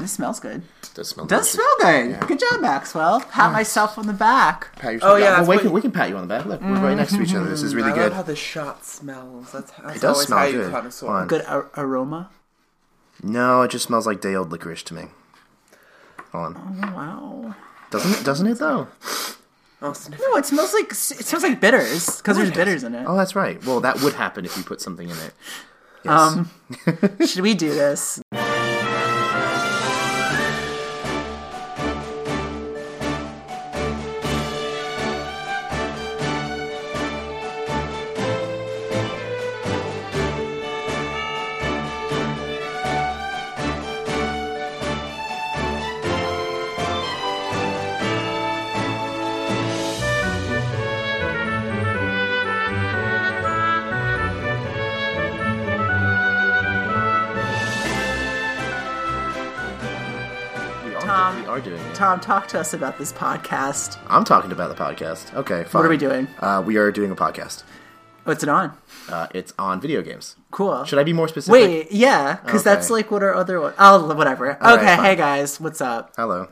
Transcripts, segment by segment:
This smells good. Does smell Does delicious. smell good. Yeah. Good job, Maxwell. Pat myself on the back. Pat yourself Oh, yeah, that's Well, we, what can, you- we can pat you on the back. Look, we're right next to each other. This is really I good. love how the shot smells. That's, that's It does always smell how you good. connoisseur. Fun. Good ar- aroma. No, it just smells like day old licorice to me. Hold on. Oh, wow. Doesn't it? Doesn't it though? Oh, sniff- No, it smells like it smells like bitters because there's bitters in it. Oh, that's right. Well, that would happen if you put something in it. Yes. Um, should we do this? Tom, talk to us about this podcast. I'm talking about the podcast. Okay, fine. What are we doing? Uh, we are doing a podcast. What's it on? Uh, it's on video games. Cool. Should I be more specific? Wait, yeah, because Okay. that's like what our other one. Oh, whatever. All right, okay, fine. hey guys, what's up? Hello.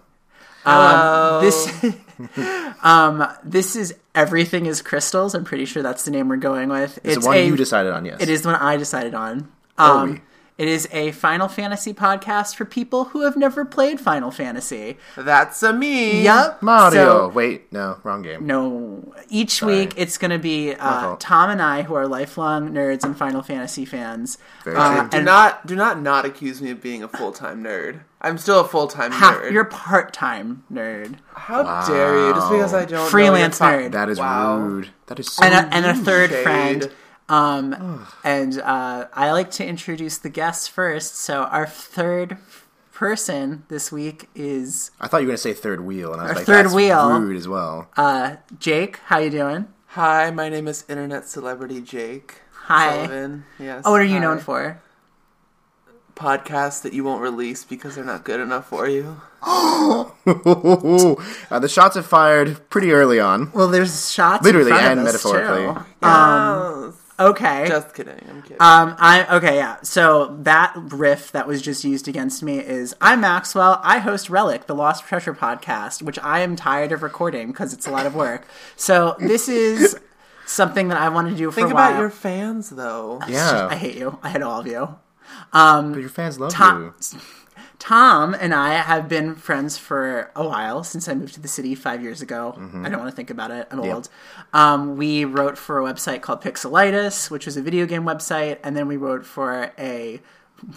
Um, this, um, this is everything is crystals. I'm pretty sure that's the name we're going with. It's, the one you decided on, yes. It is the one I decided on. Are Um, we? It is a Final Fantasy podcast for people who have never played Final Fantasy. That's a me. Yep. Mario. So- Wait, no, wrong game. No. Each Sorry. week it's going to be uh. Tom and I, who are lifelong nerds and Final Fantasy fans. Very Uh, true. Do and not, do not, not accuse me of being a full time nerd. I'm still a full time nerd. you're part-time nerd. How dare you? Just because I don't Freelance know nerd. That is Wow. rude. That is so and a, and a third Shade. friend. Um, and uh, I like to introduce the guests first. So our third person this week is I thought you were going to say third wheel, and I was Our like, third that's wheel. rude as well. uh, Jake. How you doing? Hi, my name is Internet Celebrity Jake. Hi. Sullivan. Yes. Oh, what are you hi. known for? Podcasts that you won't release because they're not good enough for you. uh, the shots have fired pretty early on. Well, there's shots, in Literally front of and us, metaphorically. too. Um, Yes. Okay. Just kidding. I'm kidding. Um, I okay, yeah. So that riff that was just used against me is I'm Maxwell. I host Relic, the Lost Treasure podcast, which I am tired of recording because it's a lot of work. So this is something that I wanted to do for Think a while. about your fans, though. Yeah. I hate you. I hate all of you. Um, but your fans love Tom, you. Tom and I have been friends for a while since I moved to the city five years ago. Mm-hmm. I don't want to think about it. I'm old. Um, we wrote for a website called Pixelitis, which was a video game website, and then we wrote for a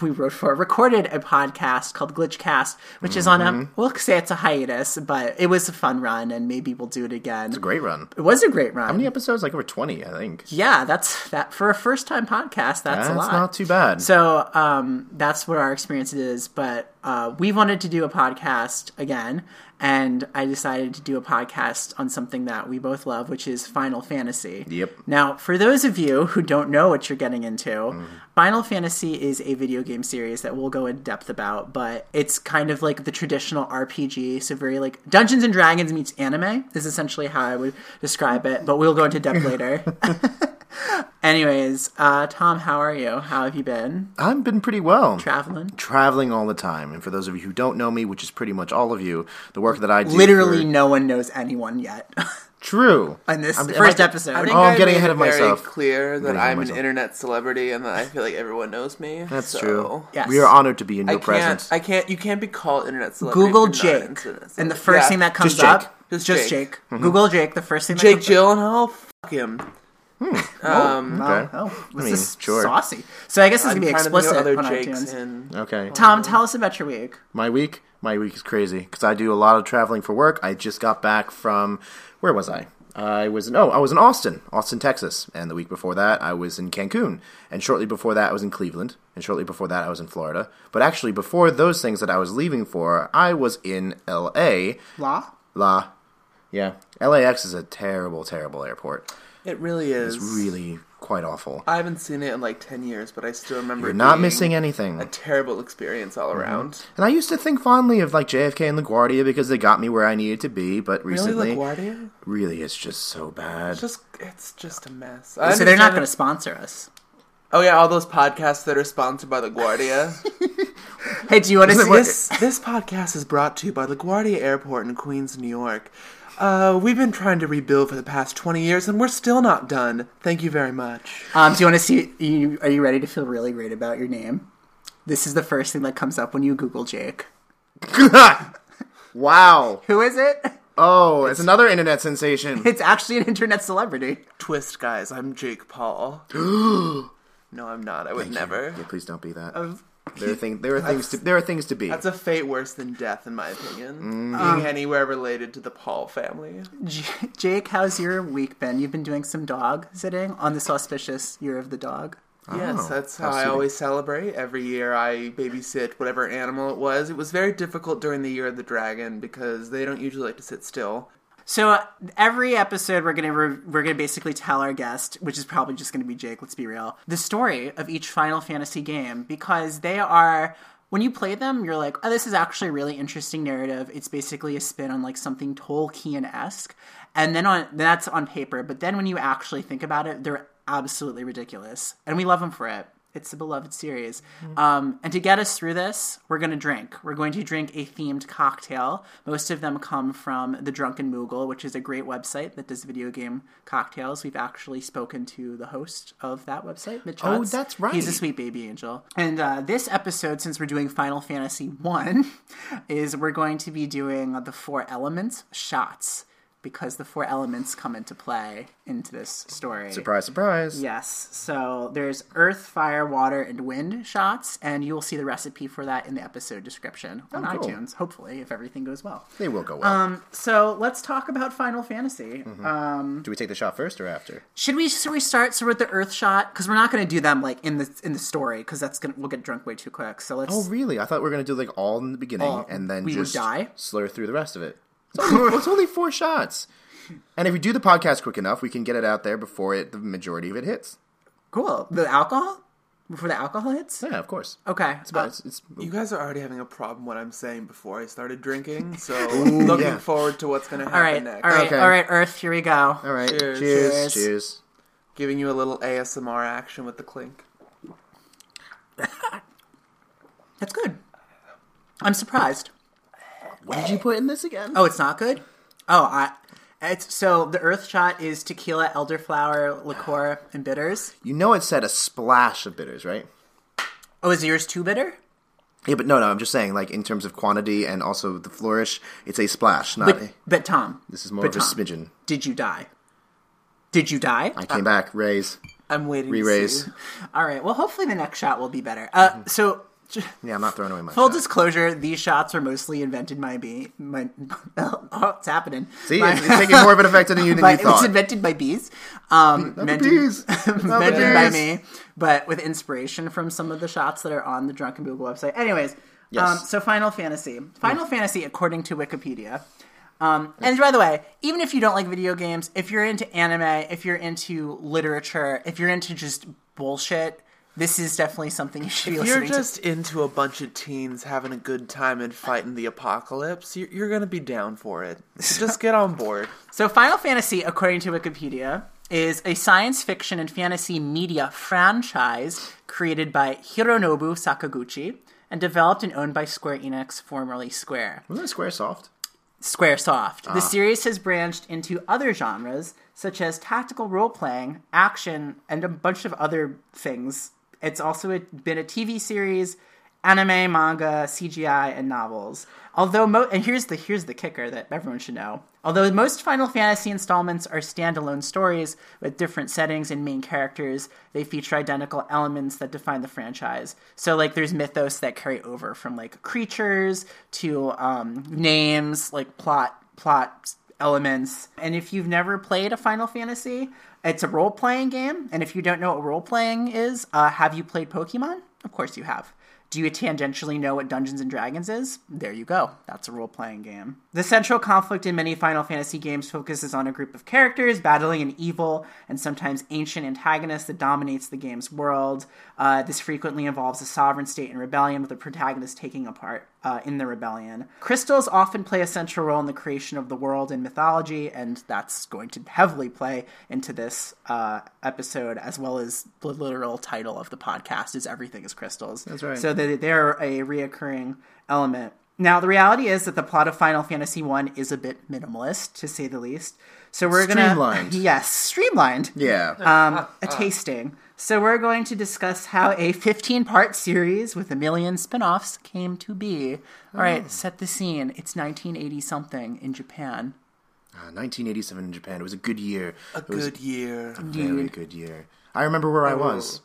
we wrote for recorded a podcast called Glitchcast, which is on Mm-hmm. a we'll say it's a hiatus, but it was a fun run, and maybe we'll do it again. It's a great run. It was a great run. How many episodes? Like over 20, I think. yeah, that's that for a first time podcast. That's, That's a lot. not too bad. So um, that's what our experience is. But uh, we wanted to do a podcast again, and I decided to do a podcast on something that we both love, which is Final Fantasy. Yep. Now, for those of you who don't know what you're getting into, Mm. Final Fantasy is a video game series that we'll go in depth about, but it's kind of like the traditional RPG. So very like Dungeons and Dragons meets anime is essentially how I would describe it. But we'll go into depth later. Anyways, uh, Tom, how are you? How have you been? I've been pretty well. Traveling? Traveling all the time. And for those of you who don't know me, which is pretty much all of you, the work that I do. Literally, for- no one knows anyone yet. True. On this I'm- first I- episode. I think Oh, I'm getting ahead of very myself. Clear that getting ahead I'm an internet celebrity and that I feel like everyone knows me. That's so true. Yes. We are honored to be in I your can't. presence. I can't. You can't be called internet celebrity. Google if you're not Jake, an internet and the first Yeah. thing that comes Just up, Just just Jake. Jake. Mm-hmm. Google Jake. The first thing that Jake comes Gyllenhaal. Fuck him. Um, up. Okay. Oh, I this mean, is sure. saucy. So I guess it's gonna be trying to think of explicit other on Jakes iTunes. in. Okay. Tom, tell us about your week. My week, my week is crazy because I do a lot of traveling for work. I just got back from where was I? I was in oh, I was in Austin, Austin, Texas, and the week before that I was in Cancun, and shortly before that I was in Cleveland, and shortly before that I was in Florida. But actually, before those things that I was leaving for, I was in L.A. La La, yeah, LAX is a terrible, terrible airport. It really is. It's really quite awful. I haven't seen it in like ten years, but I still remember. You're it not being missing anything. A terrible experience all mm-hmm. around. And I used to think fondly of like JFK and LaGuardia because they got me where I needed to be, but recently, Really, LaGuardia? really, it's just so bad. It's just it's just a mess. I So they're not going to sponsor us. Oh yeah, all those podcasts that are sponsored by LaGuardia. Hey, do you want to see this? This this podcast is brought to you by LaGuardia Airport in Queens, New York. Uh, we've been trying to rebuild for the past 20 years and we're still not done. Thank you very much. Um, do you want to see? You, are you ready to feel really great about your name? This is the first thing that comes up when you Google Jake. wow. Who is it? Oh, it's another internet sensation. It's actually an internet celebrity. Twist, guys. I'm Jake Paul. no, I'm not. I would never. Yeah, please don't be that. Of- There are things. There are things to. There are things to be. That's a fate worse than death, in my opinion. Mm. Being anywhere related to the Paul family. J- Jake, how's your week been? You've been doing some dog sitting on this auspicious year of the dog. Yes, Oh, that's how how I always celebrate. Every year I babysit whatever animal it was. It was very difficult during the year of the dragon because they don't usually like to sit still. So uh, every episode, we're gonna re- we're gonna basically tell our guest, which is probably just gonna be Jake. Let's be real, the story of each Final Fantasy game because they are. When you play them, you're like, oh, this is actually a really interesting narrative. It's basically a spin on like something Tolkien esque, and then on that's on paper. But then when you actually think about it, they're absolutely ridiculous, and we love them for it. It's a beloved series. Um, and to get us through this, we're going to drink. We're going to drink a themed cocktail. Most of them come from the Drunken Moogle, which is a great website that does video game cocktails. We've actually spoken to the host of that website, Mitch Oh, Hutz. that's right. He's a sweet baby angel. And uh, this episode, since we're doing Final Fantasy 1, is we're going to be doing the four elements shots because the four elements come into play into this story. surprise, surprise. Yes. So there's earth, fire, water, and wind shots, and you will see the recipe for that in the episode description on Oh, cool. iTunes, hopefully, if everything goes well. They will go well. Um, so let's talk about Final Fantasy. Mm-hmm. Um, Do we take the shot first or after? should we should we start so with the earth shot because we're not going to do them like in the in the story because that's gonna we'll get drunk way too quick. So let's. Oh, really? I thought we were gonna do like all in the beginning All- and then we would just die? slur through the rest of it. It's only, it's only four shots. And if we do the podcast quick enough, we can get it out there before it the majority of it hits. Cool. The alcohol before the alcohol hits. Yeah, of course. Okay. It's about Uh, it's, it's You guys are already having a problem with what I'm saying before I started drinking, so looking yeah. forward to what's going to happen all right. next. All right. Okay. All right. Earth. Here we go. all right. Cheers. cheers, Cheers. cheers. Giving you a little ASMR action with the clink. That's good. I'm surprised. What did you put in this again? Oh, it's not good. Oh, I. It's so the Earth shot is tequila, elderflower, liqueur, and bitters. You know it said a splash of bitters, right? Oh, is yours too bitter? Yeah, but no, no. I'm just saying, like in terms of quantity and also the flourish, it's a splash, not. But a, but Tom, this is more but of a Tom, smidgen. Did you die? Did you die? I came back, raise, I'm waiting re-raise. to see. All right. Well, hopefully the next shot will be better. Uh, so. Yeah, I'm not throwing away my. Full shot. disclosure: These shots were mostly invented by me. My, oh, it's happening. See, My- it's, it's taking more of an effect than you, than you it was invented by bees. Um, the mentioned, bees. Not the mentioned by me, but with inspiration from some of the shots that are on the Drunken Moogle website. Anyways, Yes. um, so Final Fantasy. Final Fantasy, according to Wikipedia. Um, and by the way, even if you don't like video games, if you're into anime, if you're into literature, if you're into just bullshit, this is definitely something you should be If you're listening to. just into a bunch of teens having a good time and fighting the apocalypse, you're, you're going to be down for it. So just get on board. So, Final Fantasy, according to Wikipedia, is a science fiction and fantasy media franchise created by Hironobu Sakaguchi and developed and owned by Square Enix, formerly Square. Wasn't it Square Soft? Squaresoft. The ah. series has branched into other genres such as tactical role playing, action, and a bunch of other things. It's also been a TV series, anime, manga, CGI, and novels. Although, mo- and here's the here's the kicker that everyone should know. Although most Final Fantasy installments are standalone stories with different settings and main characters, they feature identical elements that define the franchise. So, like, there's mythos that carry over from like creatures to um, names, like plot plot elements. And if you've never played a Final Fantasy, it's a role playing game. And if you don't know what role playing is, uh, have you played Pokemon? Of course you have. Do you tangentially know what Dungeons and Dragons is? There you go. That's a role playing game. The central conflict in many Final Fantasy games focuses on a group of characters battling an evil and sometimes ancient antagonist that dominates the game's world. Uh, this frequently involves a sovereign state in rebellion, with the protagonist taking apart uh, in the rebellion. Crystals often play a central role in the creation of the world in mythology, and that's going to heavily play into this uh, episode, as well as the literal title of the podcast is "Everything is Crystals." That's right. So they, they're a reoccurring element. Now, the reality is that the plot of Final Fantasy One is a bit minimalist, to say the least. So we're gonna Streamlined. yes, streamlined Yeah. um, a tasting. So we're going to discuss how a 15-part series with a million spin-offs came to be. All right, set the scene. It's 1980 something in Japan. Uh, 1987 in Japan. It was a good year. A It was good year. a very good year. I remember where I was.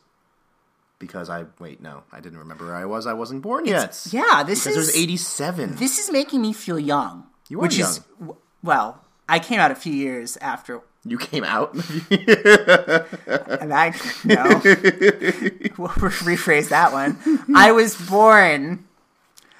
Because I wait, no, I didn't remember where I was. I wasn't born yet. Yeah, this because is it was 87. this is making me feel young. You are which is well, I came out a few years after you came out. and I no. we'll rephrase that one. I was born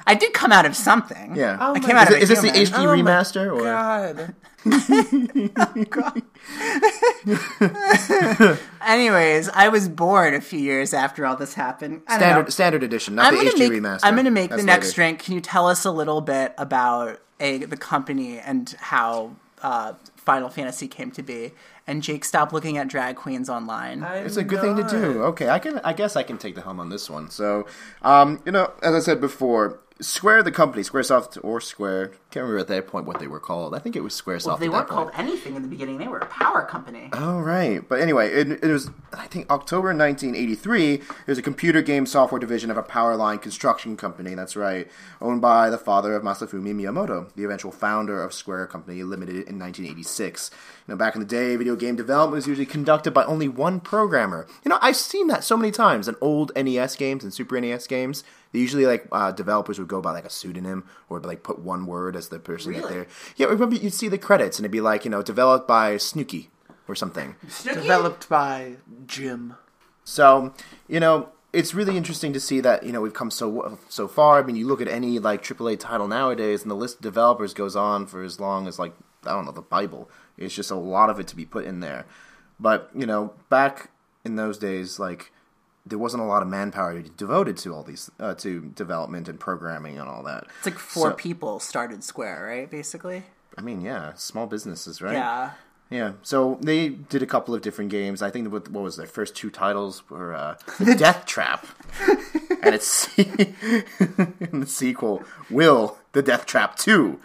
I did come out of something. yeah. Oh I my came out is, of it, is this the. HD Oh my remaster or God. Anyways, I was born a few years after all this happened. I don't know. standard standard edition, not I'm the HD make, remaster? I'm gonna make That's the next later. drink. Can you tell us a little bit about a the company and how uh, Final Fantasy came to be? And Jake, stopped looking at drag queens online. It's a good thing to do. Okay, I can. I guess I can take the helm on this one. So, um, you know, as I said before, Square, the company, SquareSoft or Square, can't remember at that point what they were called. I think it was SquareSoft. they at weren't called anything in the beginning. They were a power company. Oh right, but anyway, it, it was I think October 1983. There's a computer game software division of a power line construction company. That's right, owned by the father of Masafumi Miyamoto, the eventual founder of Square Company Limited in 1986. You know, back in the day, video game development was usually conducted by only one programmer. You know, I've seen that so many times in old NES games and Super NES games. They usually like uh, developers would go by like a pseudonym or like put one word as the person that they're. Yeah, remember you'd see the credits and it'd be like you know developed by Snooky or something. Developed by Jim. So, you know, it's really interesting to see that you know we've come so so far. I mean, you look at any like AAA title nowadays, and the list of developers goes on for as long as like I don't know the Bible. It's just a lot of it to be put in there. But you know, back in those days, like there wasn't a lot of manpower devoted to all these uh, to development and programming and all that. It's like four So- people started Square, right? Basically. I mean, yeah, small businesses, right? Yeah. Yeah, so they did a couple of different games. I think what, what was their first two titles were uh, the Death Trap, and it's in the sequel, Will the Death Trap Two,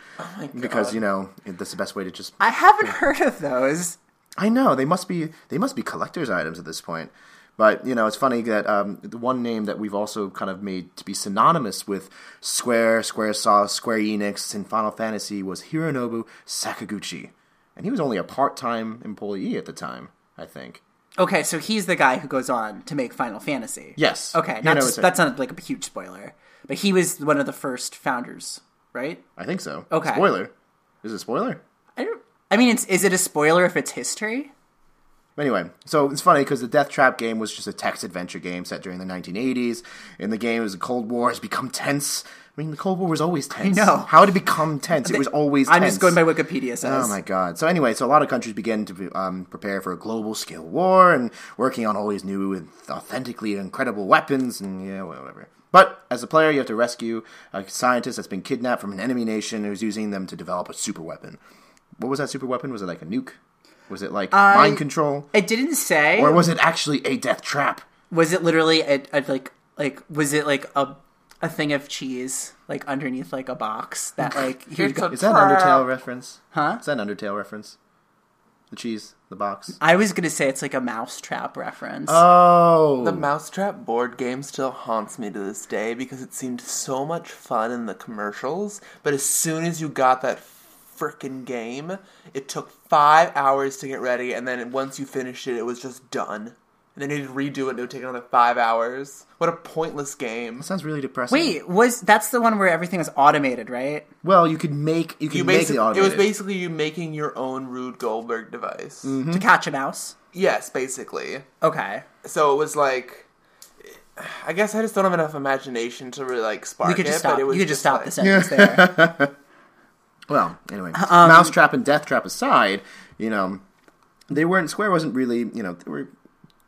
because you know that's the best way to just. I haven't heard of those. I know they must be they must be collector's items at this point. But you know, it's funny that um, the one name that we've also kind of made to be synonymous with Square, SquareSoft, Square Enix, and Final Fantasy was Hironobu Sakaguchi, and he was only a part-time employee at the time, I think. Okay, so he's the guy who goes on to make Final Fantasy. Yes. Okay, not just- that's not like a huge spoiler, but he was one of the first founders, right? I think so. Okay. Spoiler. Is it a spoiler? I don't. I mean, it's, is it a spoiler if it's history? Anyway, so it's funny because the Death Trap game was just a text adventure game set during the 1980s. In the game, as the Cold War has become tense. I mean, the Cold War was always tense. I know. How did it become tense? It was always I'm tense. just going by Wikipedia says. Oh my god! So anyway, so a lot of countries began to um, prepare for a global scale war and working on all these new and authentically incredible weapons and yeah, whatever. But as a player, you have to rescue a scientist that's been kidnapped from an enemy nation who's using them to develop a super weapon. What was that super weapon? Was it like a nuke? Was it like mind control? It didn't say. Or was it actually a death trap? was it literally a, a like like was it like a a thing of cheese like underneath like a box that like he would It's go, Is that an. Undertale reference? Huh? Is that an Undertale reference? The cheese, the box. I was gonna say it's like a mousetrap reference. Oh, The Mousetrap board game still haunts me to this day because it seemed so much fun in the commercials, but as soon as you got that frickin' game, it took five hours to get ready, and then once you finished it, it was just done. And then you had to redo it, and it would take another five hours. What a pointless game. sounds really depressing. Wait, was that's the one where everything was automated, right? well, you could make you could You make basic, the it was basically you making your own Rube Goldberg device. Mm-hmm. To catch a mouse. Yes, basically. Okay. So it was like, I guess I just don't have enough imagination to really like spark You could it. just stop. but it You was could just stop like, the sentence there. Well, anyway, Um, Mousetrap and Death Trap aside, you know, they weren't Square wasn't really you know they were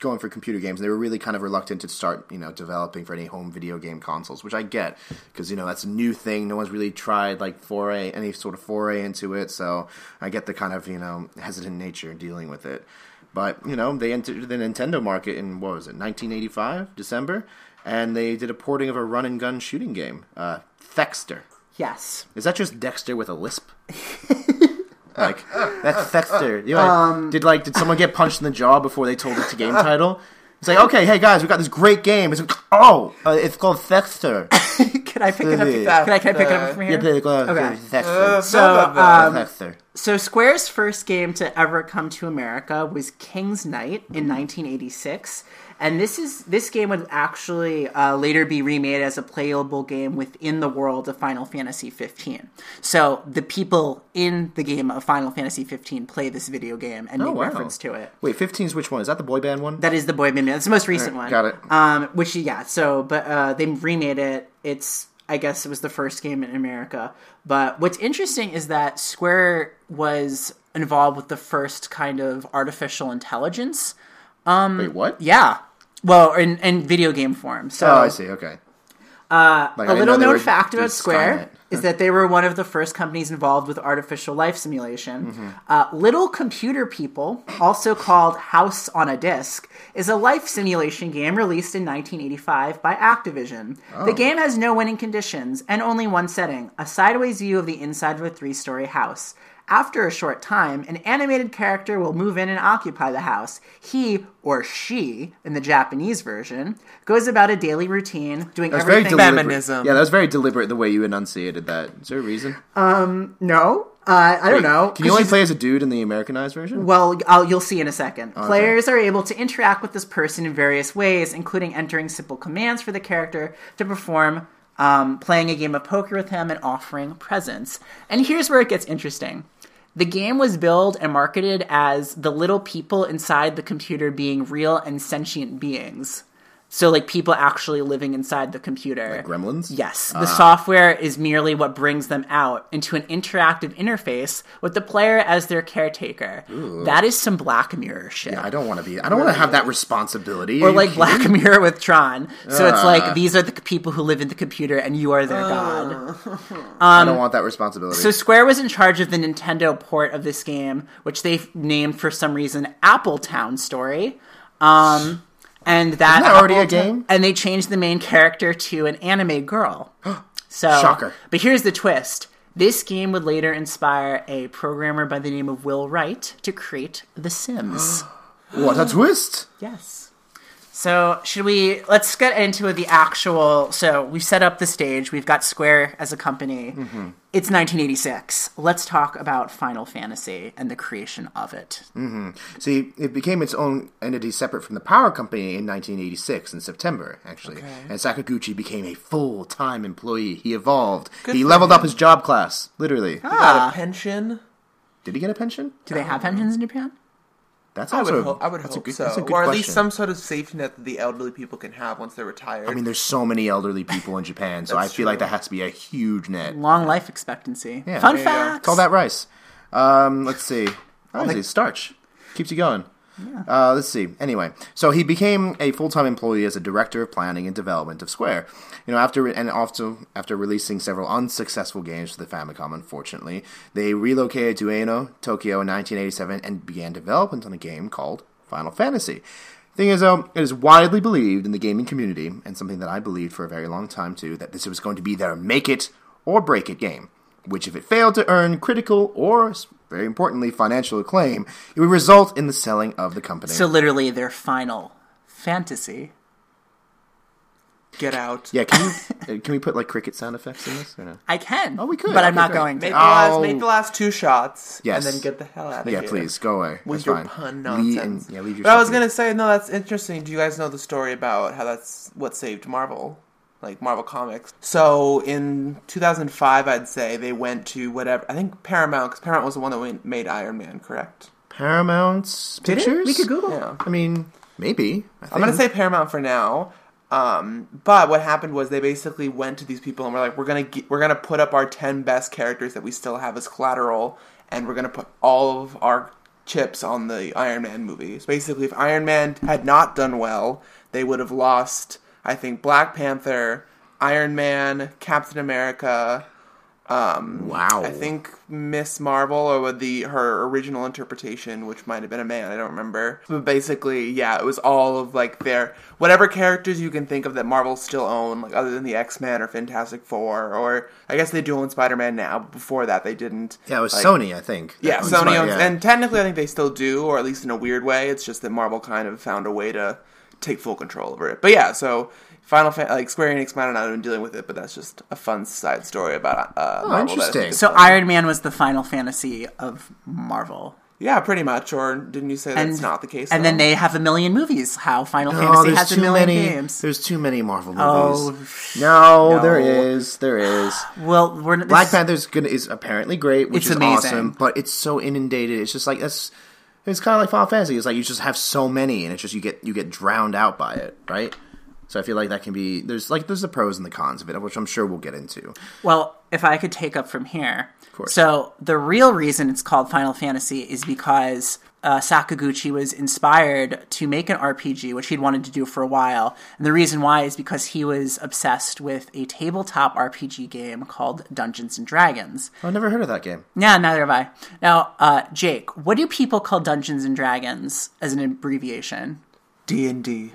going for computer games. And they were really kind of reluctant to start, you know, developing for any home video game consoles, which I get because you know that's a new thing. No one's really tried like foray any sort of foray into it, so I get the kind of you know hesitant nature dealing with it. But you know, they entered the Nintendo market in what was it, 1985, December, and they did a porting of a run and gun shooting game, uh, Thexter. Yes. Is that just Dexter with a lisp? like that's Thexter. You know, did like did someone get punched in the jaw before they told it the game title? It's like, okay, hey guys, we got this great game. It's oh, uh, it's called Thexter. can I pick it up? Yeah. Can I, can I pick it up from here? Yeah, here? Okay. Thexter. So, Uh, um, So Square's first game to ever come to America was King's Knight in 1986, and this is this game would actually uh, later be remade as a playable game within the world of Final Fantasy 15. So the people in the game of Final Fantasy 15 play this video game and make wow. reference to it. Wait, 15's which one? Is that the boy band one? That is the boy band. That's the most recent one. got it. Um, which yeah. So, but uh, they remade it. It's I guess it was the first game in America. But what's interesting is that Square was involved with the first kind of artificial intelligence. Wait, what? Yeah. Well, in, in video game form. So Oh, I see. Okay. Uh, like, a little known fact about Square is that they were one of the first companies involved with artificial life simulation. Mm-hmm. Uh, Little Computer People, also called House on a Disc, is a life simulation game released in 1985 by Activision. Oh. The game has no winning conditions and only one setting a sideways view of the inside of a three story house. After a short time, an animated character will move in and occupy the house. He, or she, in the Japanese version, goes about a daily routine, doing That's very everything. deliberate. Feminism. Yeah, that was very deliberate the way you enunciated that. Is there a reason? No, uh, I don't know. Can you only play as a dude in the Americanized version? Well, I'll, you'll see in a second. Players are able to interact with this person in various ways, including entering simple commands for the character to perform, um, playing a game of poker with him, and offering presents. And here's where it gets interesting. The game was billed and marketed as the little people inside the computer being real and sentient beings. So, like people actually living inside the computer. Like gremlins? Yes, the software is merely what brings them out into an interactive interface with the player as their caretaker. That is some Black Mirror shit. Yeah, I don't want to be. I don't want to have that responsibility. or like? Black Mirror with Tron. So it's Uh. like these are the people who live in the computer and you are their god. I don't want that responsibility. So Square was in charge of the Nintendo port of this game, which they named for some reason Apple Town Story. Um, and that, that already a game? And they changed the main character to an anime girl. So, Shocker. But here's the twist: this game would later inspire a programmer by the name of Will Wright to create The Sims. what a twist! Yes. So should we? Let's get into the actual. So we've set up the stage. We've got Square as a company. It's 1986. Let's talk about Final Fantasy and the creation of it. See, it became its own entity separate from the Power Company in 1986 in September, actually. And Sakaguchi became a full time employee. He evolved. he for leveled up his job class, literally. Got Ah. a pension. Did he get a pension? Do they have pensions in Japan? That's I also would, hope, I would that's hope a good, so, That's a good or at question. least some sort of safety net that the elderly people can have once they're retired. I mean, there's so many elderly people in Japan, so I That's feel like that has to be a huge net. Long life expectancy. Yeah, Fun there you go. fact. Call that rice. Um, let's see. Oh, think- it's starch. Keeps you going. Uh, let's see. Anyway, so he became a full-time employee as a director of planning and development of Square. You know, after and also after releasing several unsuccessful games for the Famicom, unfortunately, they relocated to Ueno, Tokyo in 1987 and began development on a game called Final Fantasy. Thing is, though, it is widely believed in the gaming community, and something that I believed for a very long time too, that this was going to be their make it or break it game. Which, if it failed to earn critical or, very importantly, financial acclaim, it would result in the selling of the company. So literally, their final fantasy. get out. yeah, can you uh, can we put like cricket sound effects in this or no? I can. Oh, we could. but I'm not great. going Make to. the, last, Oh. make the last two shots, Yes. and then get the hell out of Yeah, here. please go away. With That's your fine. pun Leave- nonsense. and- yeah, leave your but I was gonna here. say, no, that's interesting. Do you guys know the story about how that's what saved Marvel, like Marvel Comics? So in 2005, I'd say they went to whatever. I think Paramount, because Paramount was the one that went- made Iron Man, correct? Paramount's Did it? pictures. We could Google. Yeah. I mean, maybe. I I'm gonna say Paramount for now. Um, but what happened was they basically went to these people and were like, "We're gonna ge- we're gonna put up our ten best characters that we still have as collateral, and we're gonna put all of our chips on the Iron Man movies. Basically, if Iron Man had not done well, they would have lost. I think Black Panther, Iron Man, Captain America. Um, Wow. I think Miss Marvel or the her original interpretation, which might have been a man, I don't remember. But basically, yeah, it was all of like their whatever characters you can think of that Marvel still own, like other than the X Men or Fantastic Four, or I guess they do own Spider Man now. But before that, they didn't. Yeah, it was Like, Sony, I think. Yeah, Sony Spider- owns, yeah. and technically, I think they still do, or at least in a weird way. It's just that Marvel kind of found a way to take full control over it. But yeah, so Final Fan- like Square Enix might not have been dealing with it, but that's just a fun side story about uh, Marvel. that I think interesting. So fun. Iron Man was the Final Fantasy of Marvel. yeah, pretty much. Or didn't you say that's And not the case? And though? then they have a million movies. How Final No, Fantasy there's has a too million many. games. There's too many Marvel Oh, movies. no, no. there is. There is. Well, we're Black Panther's gonna is apparently great, which It's is amazing. awesome, but it's so inundated. It's just like that's. It's kind of like Final Fantasy. It's like you just have so many, and it's just you get you get drowned out by it, right? So I feel like that can be there's like there's the pros and the cons of it, which I'm sure we'll get into. Well, if I could take up from here. of course. So the real reason it's called Final Fantasy is because uh, Sakaguchi was inspired to make an RPG, which he'd wanted to do for a while. And the reason why is because he was obsessed with a tabletop RPG game called Dungeons and Dragons. I've never heard of that game. Yeah, neither have I. Now, uh, Jake, what do people call Dungeons and Dragons as an abbreviation? D and D.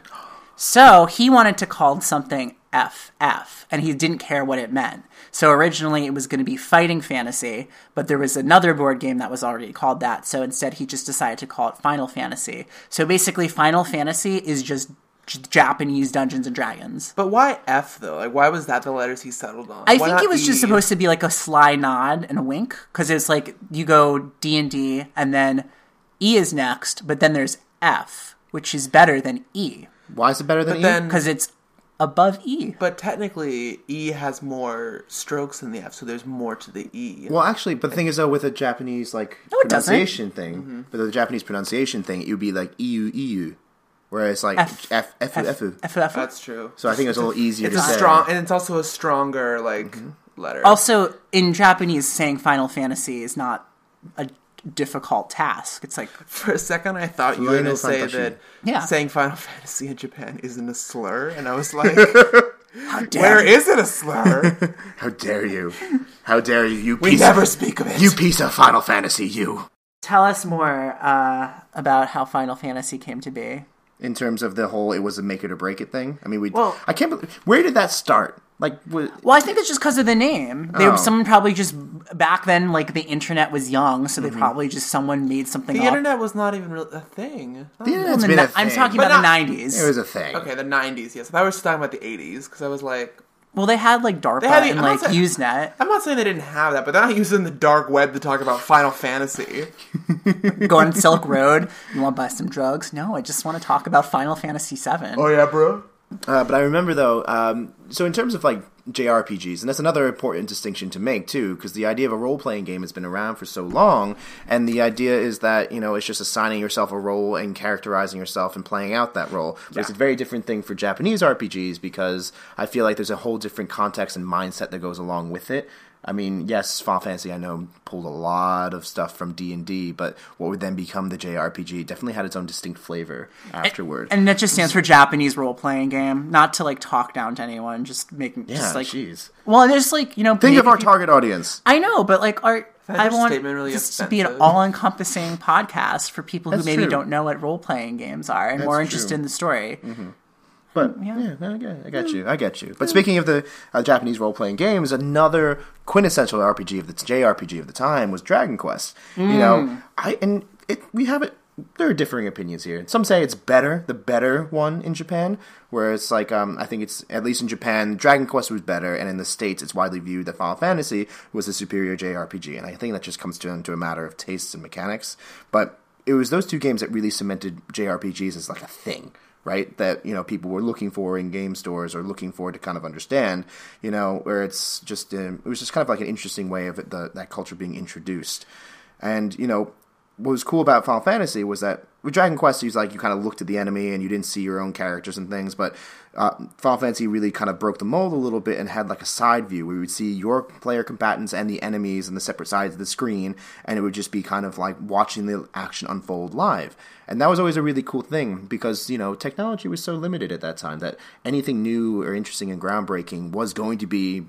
So he wanted to call something FF, and he didn't care what it meant. So originally it was going to be Fighting Fantasy, but there was another board game that was already called that. So instead he just decided to call it Final Fantasy. So basically, Final Fantasy is just Japanese Dungeons and Dragons. But why F though? Like, why was that the letters he settled on? I Why think it was just E? supposed to be like a sly nod and a wink because it's like you go D and D, and then E is next, but then there's F, which is better than E Why is it better than But E? because it's above E. but technically, E has more strokes than the F, so there's more to the E. Well, actually, but the thing is though, with a Japanese like No, it doesn't. pronunciation thing, Mm-hmm. with the Japanese pronunciation thing, it would be like EU EU, whereas like F- F F F. F, F, F. That's true. So I think it's a little easier it's to a say. strong, and it's also a stronger like Mm-hmm. letter. Also, in Japanese, saying Final Fantasy is not a difficult task. It's like For a second, I thought you were going to say that Yeah. saying Final Fantasy in Japan isn't a slur, and I was like, how dare where you. is it a slur? How dare you? How dare you? You We piece never of, speak of it. you piece of Final Fantasy. You. Tell us more uh, about how Final Fantasy came to be. In terms of the whole, it was a make it or break it thing. I mean, we. Well- I can't. believe Where did that start? Like, wa- Well, I think it's just because of the name. They, Oh. Someone probably just back then, like the internet was young, so they mm-hmm. probably just someone made something the up. internet was not even real- a thing. the internet's In the been ni- a I'm talking But about not- the '90s. It was a thing. Okay, the '90s. Yes, I was just talking about the '80s because I was like, well, they had like DARPA had the- and I'm like not saying- Usenet. I'm not saying they didn't have that, but they're not using the dark web to talk about Final Fantasy. Go on Silk Road. You want to buy some drugs? No, I just want to talk about Final Fantasy VII. Oh, yeah, bro. Uh, but I remember though, um, so in terms of like JRPGs, and that's another important distinction to make too, because the idea of a role playing game has been around for so long, and the idea is that you know it's just assigning yourself a role and characterizing yourself and playing out that role. But it's a very different thing for Japanese RPGs because I feel like there's a whole different context and mindset that goes along with it. I mean, yes, Final Fantasy I know pulled a lot of stuff from D and D, but what would then become the JRPG definitely had its own distinct flavor afterward. And that just stands for Japanese role playing game. Not to like talk down to anyone, just making yeah, just like jeez. well, there's like you know Think of our people- target audience. I know, but like our I want statement really this to be an all-encompassing podcast for people who maybe true. don't know what role-playing games are and more interested true. in the story. Mm-hmm. But yeah, I get, I get you, I get you. But speaking of the uh, Japanese role playing games, another quintessential RPG of the JRPG of the time was Dragon Quest. You know, I and it we have it. There are differing opinions here. Some say it's better, the better one in Japan, where it's like um, I think it's at least in Japan, Dragon Quest was better, and in the states, it's widely viewed that Final Fantasy was the superior JRPG, and I think that just comes down to a matter of tastes and mechanics. But it was those two games that really cemented JRPGs as like a thing right? That you know people were looking for in game stores or looking for to kind of understand, you know, where it's just um, it was just kind of like an interesting way of it, the, that culture being introduced, and you know. what was cool about Final Fantasy was that with Dragon Quest, you like you kind of looked at the enemy and you didn't see your own characters and things, but uh, Final Fantasy really kind of broke the mold a little bit and had like a side view where you would see your player combatants and the enemies on the separate sides of the screen, and it would just be kind of like watching the action unfold live. And that was always a really cool thing because you know technology was so limited at that time that anything new or interesting and groundbreaking was going to be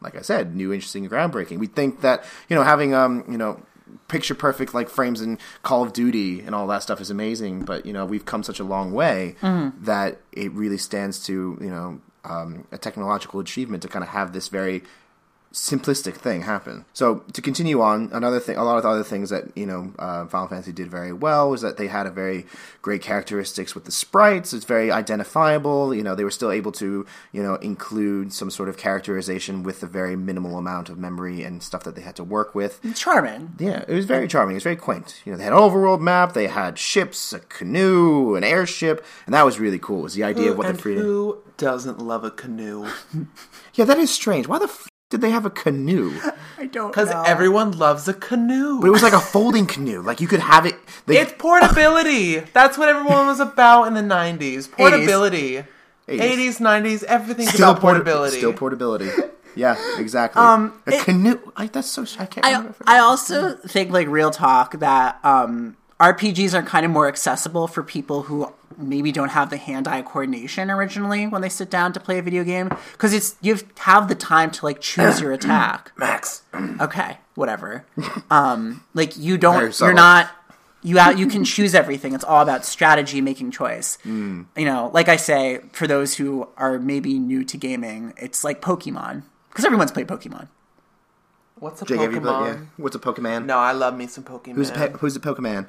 like I said, new, interesting, and groundbreaking. We think that you know having um you know picture perfect like frames in Call of Duty and all that stuff is amazing, but you know we've come such a long way that it really stands to you know um, a technological achievement to kind of have this very simplistic thing happen. So to continue on, another thing, a lot of other things that you know uh, Final Fantasy did very well was that they had a very great characteristics with the sprites. It's very identifiable. You know, they were still able to you know include some sort of characterization with a very minimal amount of memory and stuff that they had to work with. Charming. Yeah, it was very charming. It was very quaint. You know, they had an overworld map. They had ships, a canoe, an airship, and that was really cool. It was the idea of what and the freedom. who doesn't love a canoe? Yeah, that is strange. Why the f- did they have a canoe? I don't Because everyone loves a canoe. But it was like a folding canoe. Like you could have it. They, It's portability. That's what everyone was about in the '90s. Portability. 80s. 80s, 90s, everything's still about porta- portability. Still portability. Yeah, exactly. Um, a it- canoe. I, that's so. I can't. I, remember. I also think, like, real talk, that um, RPGs are kind of more accessible for people who maybe don't have the hand-eye coordination originally when they sit down to play a video game because it's you have the time to like choose your attack. Max. Okay, whatever. Um, like you don't, you're not. You out, you can choose everything. It's all about strategy, making choice. Mm. You know, like I say, for those who are maybe new to gaming, it's like Pokemon because everyone's played Pokemon. What's a Jake, Pokemon? played- yeah. What's a Pokemon? No, I love me some Pokemon. Who's a pe- who's a Pokemon?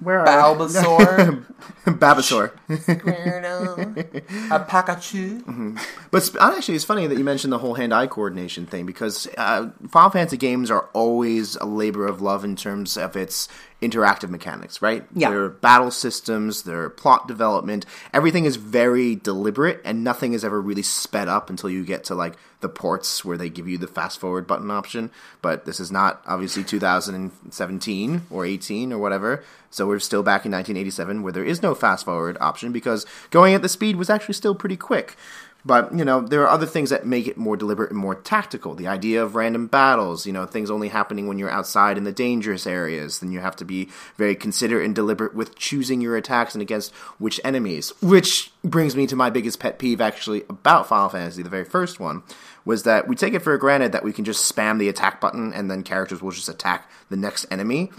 Where are Bulbasaur, Babasaur. a Pikachu. But sp- actually, it's funny that you mentioned the whole hand-eye coordination thing because uh, Final Fantasy games are always a labor of love in terms of its interactive mechanics, right? Yeah. Their battle systems, their plot development, everything is very deliberate, and nothing is ever really sped up until you get to like the ports where they give you the fast forward button option. But this is not obviously 2017 or 18 or whatever. So we're still back in 1987 where there is no fast forward option because going at the speed was actually still pretty quick. But, you know, there are other things that make it more deliberate and more tactical. The idea of random battles, you know, things only happening when you're outside in the dangerous areas. Then you have to be very considerate and deliberate with choosing your attacks and against which enemies. Which brings me to my biggest pet peeve, actually, about Final Fantasy, the very first one, was that we take it for granted that we can just spam the attack button and then characters will just attack the next enemy.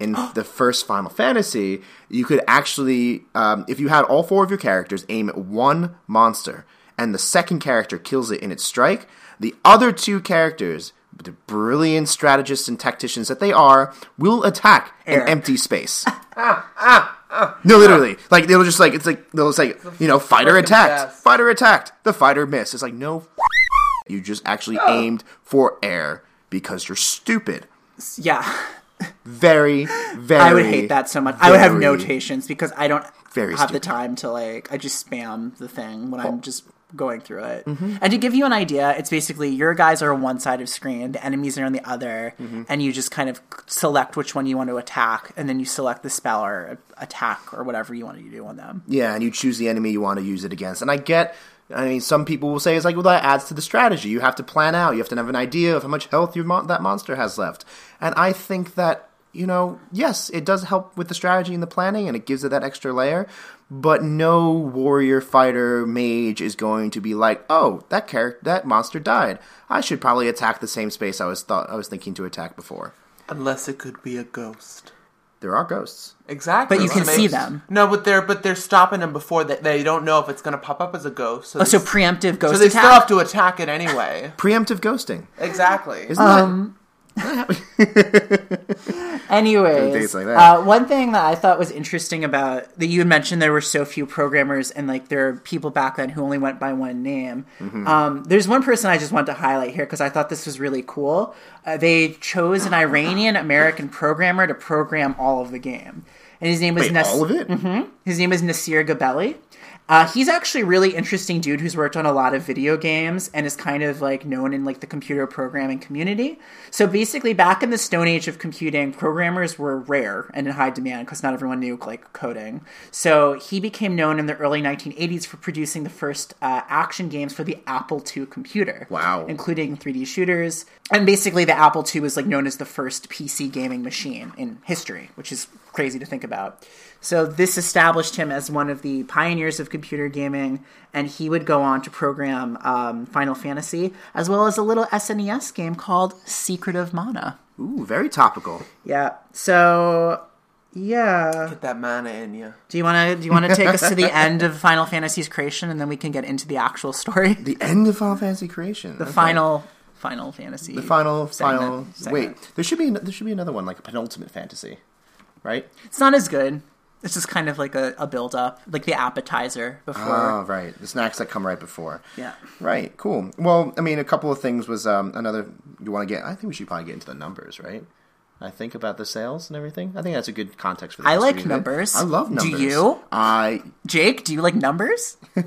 In the first Final Fantasy, you could actually, um, if you had all four of your characters aim at one monster, and the second character kills it in its strike, the other two characters, the brilliant strategists and tacticians that they are, will attack Air. an empty space. No, literally, like they'll just like it's like they'll just like you know fighter attacked, best. fighter attacked, the fighter missed. It's like no, you just actually oh. aimed for air because you're stupid. Yeah, Very, very. I would hate that so much. I would have notations because I don't Very have the time to like. I just spam the thing when I'm just going through it. Mm-hmm. And to give you an idea, it's basically your guys are on one side of screen, the enemies are on the other, mm-hmm. and you just kind of select which one you want to attack, and then you select the spell or attack or whatever you want to do on them. Yeah, and you choose the enemy you want to use it against. And I get, I mean, some people will say it's like, well, that adds to the strategy. You have to plan out. You have to have an idea of how much health your mon- that monster has left. And I think that, you know, yes, it does help with the strategy and the planning, and it gives it that extra layer. But no warrior, fighter, mage is going to be like, oh, that character, that monster died. I should probably attack the same space I was thought I was thinking to attack before. Unless it could be a ghost. There are ghosts. Exactly. But you can see them. No, but they're but they're stopping them before they, they don't know if it's going to pop up as a ghost. So, Oh, so preemptive ghost so they attack. still have to attack it anyway. Preemptive ghosting. Exactly. Isn't Um, Anyways, like that. uh, one thing that I thought was interesting about that you had mentioned there were so few programmers and like there are people back then who only went by one name. Mm-hmm. Um, there's one person I just want to highlight here because I thought this was really cool. Uh, they chose an Iranian American programmer to program all of the game, and his name was Wait, Nas- all of it? His name is Nasir Gebelli. Uh, he's actually a really interesting dude who's worked on a lot of video games and is kind of like known in like the computer programming community. So basically, back in the Stone Age of computing, programmers were rare and in high demand because not everyone knew like coding. So he became known in the early 1980s for producing the first uh, action games for the Apple II computer. Wow. including 3D shooters. And basically, the Apple II was like known as the first PC gaming machine in history, which is crazy to think about. So this established him as one of the pioneers of computer gaming, and he would go on to program um, Final Fantasy as well as a little SNES game called Secret of Mana. Ooh, very topical. Yeah. So yeah. Get that mana in you. Do you want to do you want to take us to the end of Final Fantasy's creation, and then we can get into the actual story, The end of Final Fantasy creation. the final Final Fantasy, The final, segment- final. segment. Wait, there should be there should be another one like a penultimate fantasy, right? It's not as good. It's just kind of like a, a build up, like the appetizer before. Oh, right. The snacks that come right before. yeah. Right. Cool. Well, I mean, a couple of things was um, another. You want to get? I think we should probably get into the numbers, right? I think about the sales and everything. I think that's a good context for. The I like numbers. I love numbers. Do you? I. Jake, do you like numbers?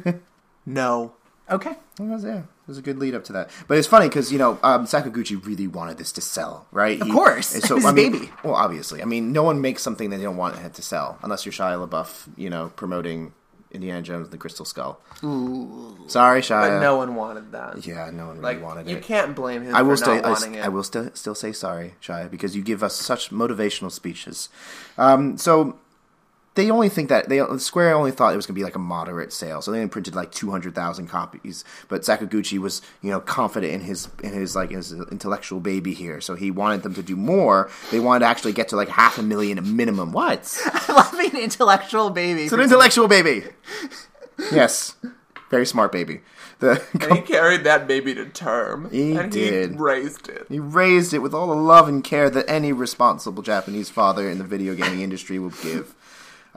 No. Okay. Well, that's- yeah, there's a good lead up to that. But it's funny because you know um, Sakaguchi really wanted this to sell, right? Of course. and It was I mean, baby. Well, obviously, I mean, no one makes something they don't want it to sell unless you're Shia LaBeouf, you know, promoting Indiana Jones and the Crystal Skull. Ooh. Sorry, Shia. But no one wanted that. Yeah, no one really Like wanted you it. You can't blame him I will for still, not I, wanting it. I will still, still say sorry, Shia, because you give us such motivational speeches. Um, so they only think that they Square only thought it was going to be like a moderate sale, so they only printed like two hundred thousand copies. But Sakaguchi was, you know, confident in his in his like his intellectual baby here, so he wanted them to do more. They wanted to actually get to like half a million a minimum. What? I love an intellectual baby. It's an intellectual baby. yes, very smart baby. The and he carried that baby to term. He and did. he raised it. He raised it with all the love and care that any responsible Japanese father in the video gaming industry would give.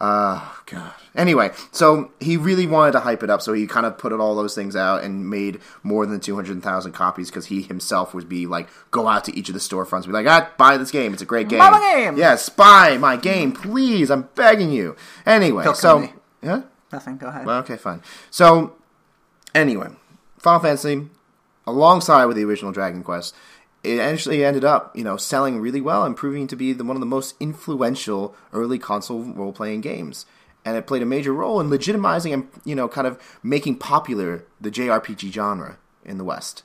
Oh, God. Anyway, so he really wanted to hype it up, so he kind of put all those things out and made more than 200,000 copies because he himself would be like, go out to each of the storefronts and be like, ah, buy this game. It's a great game. Buy my game." Yes, buy my game, please. I'm begging you. Anyway, so. Yeah? Nothing. Go ahead. Well, okay, fine. So, anyway, Final Fantasy, alongside with the original Dragon Quest, it actually ended up, you know, selling really well and proving to be the, one of the most influential early console role-playing games. And it played a major role in legitimizing and, you know, kind of making popular the JRPG genre in the West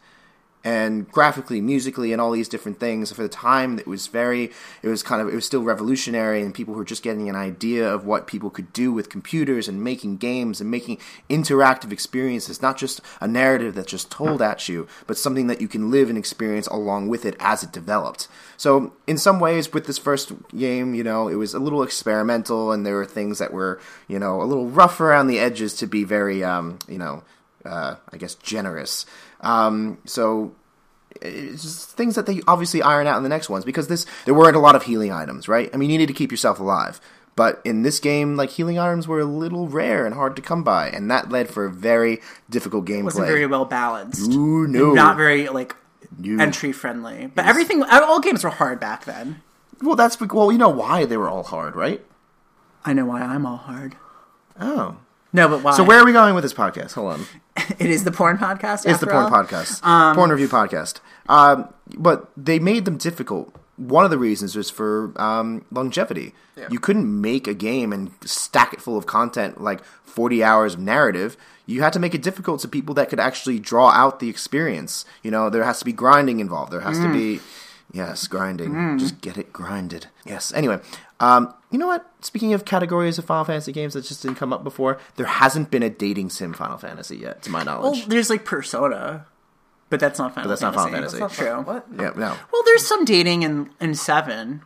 and graphically, musically, and all these different things. For the time, it was very, it was kind of, it was still revolutionary, and people were just getting an idea of what people could do with computers and making games and making interactive experiences, not just a narrative that's just told at you, but something that you can live and experience along with it as it developed. So, in some ways, with this first game, you know, it was a little experimental, and there were things that were, you know, a little rough around the edges to be very, um, you know, uh, I guess generous. Um, so it's just things that they obviously iron out in the next ones because this there weren't a lot of healing items, right? I mean, you need to keep yourself alive. But in this game, like healing items were a little rare and hard to come by, and that led for a very difficult gameplay. wasn't very well balanced. Ooh, no. Not very like entry friendly. But everything, all games were hard back then. well, that's well, you know why they were all hard, right? I know why I'm all hard. Oh, No, but why? so where are we going with this podcast? Hold on. it is the porn podcast. It's the porn all? podcast, porn review podcast. Um, but they made them difficult. One of the reasons was for um, longevity. You couldn't make a game and stack it full of content like forty hours of narrative. You had to make it difficult to people that could actually draw out the experience. You know, there has to be grinding involved. There has to be yes, grinding. Just get it grinded. Yes. Anyway, um, you know what? Speaking of categories of Final Fantasy games that just didn't come up before, there hasn't been a dating sim Final Fantasy yet, to my knowledge. Well, there's like Persona, but that's not Final Fantasy. But that's not Final Fantasy. That's true. What? yeah, no. Well, there's some dating in in seven.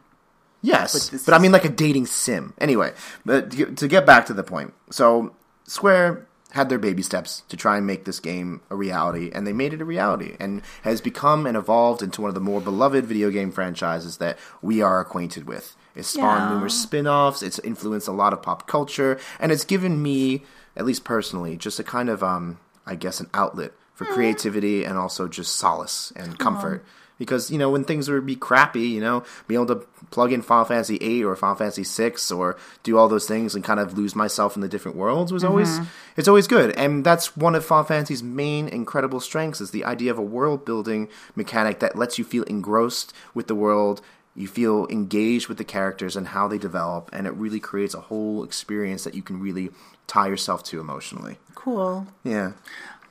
Yes, this but I mean like a dating sim. Anyway, but to get back to the point, so Square had their baby steps to try and make this game a reality, and they made it a reality, and has become and evolved into one of the more beloved video game franchises that we are acquainted with. It's spawned Yeah. numerous spin-offs. It's influenced a lot of pop culture, and it's given me, at least personally, just a kind of, um, I guess, an outlet for creativity and also just solace and comfort. Because you know when things would be crappy, you know, be able to plug in Final Fantasy VIII or Final Fantasy VI or do all those things and kind of lose myself in the different worlds was always mm-hmm. it's always good, and that's one of Final Fantasy's main incredible strengths is the idea of a world building mechanic that lets you feel engrossed with the world. You feel engaged with the characters and how they develop, and it really creates a whole experience that you can really tie yourself to emotionally. Cool. Yeah.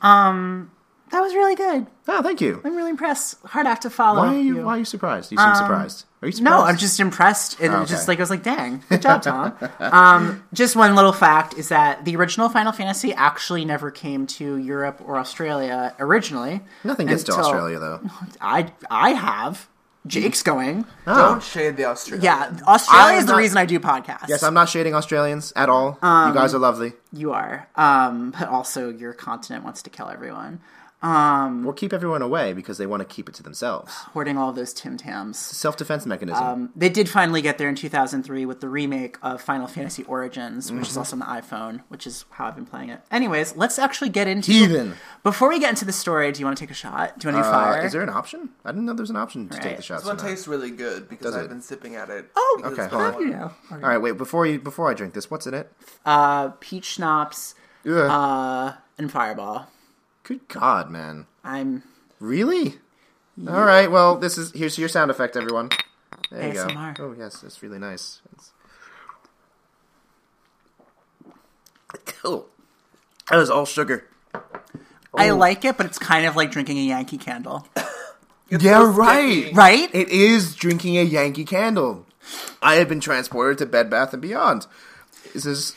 Um, That was really good. Oh, thank you. I'm really impressed. Hard act to follow. Why are you, why are you surprised? You seem um, surprised. Are you surprised? No, I'm just impressed. It Oh, was just like I was like, "Dang, good job, Tom." um, just one little fact is that the original Final Fantasy actually never came to Europe or Australia originally. Nothing gets to until- Australia though. I I have. Jake's mm-hmm. going. Ah. Don't shade the Australians. Yeah, Australia I'm is the not- reason I do podcasts. Yes, I'm not shading Australians at all. you guys um, are lovely. You are. Um, but also your continent wants to kill everyone. Um, Or keep everyone away because they want to keep it to themselves. hoarding all those Tim Tams. Self defense mechanism. Um, they did finally get there in 2003 with the remake of Final Fantasy Origins, which Mm-hmm. is also on the iPhone, which is how I've been playing it. Anyways, let's actually get into. Heathen. Before we get into the story, do you want to take a shot? Do you want to Uh, fire? is there an option? I didn't know there was an option to take the shots. This one tastes really good because Does I've it? been sipping at it. Oh, okay, it's hold on. you know. All right, wait. Before you before I drink this, what's in it? Uh, peach schnapps Ugh. uh, and Fireball. Good God, man! I'm Really? All right. Well, this is here's your sound effect, everyone. There you ASMR. go. Oh yes, that's really nice. It's... Oh, that was all sugar. I oh. like it, but it's kind of like drinking a Yankee candle, Yeah, right. sticky. right? It is drinking a Yankee candle. I have been transported to Bed Bath and Beyond. This is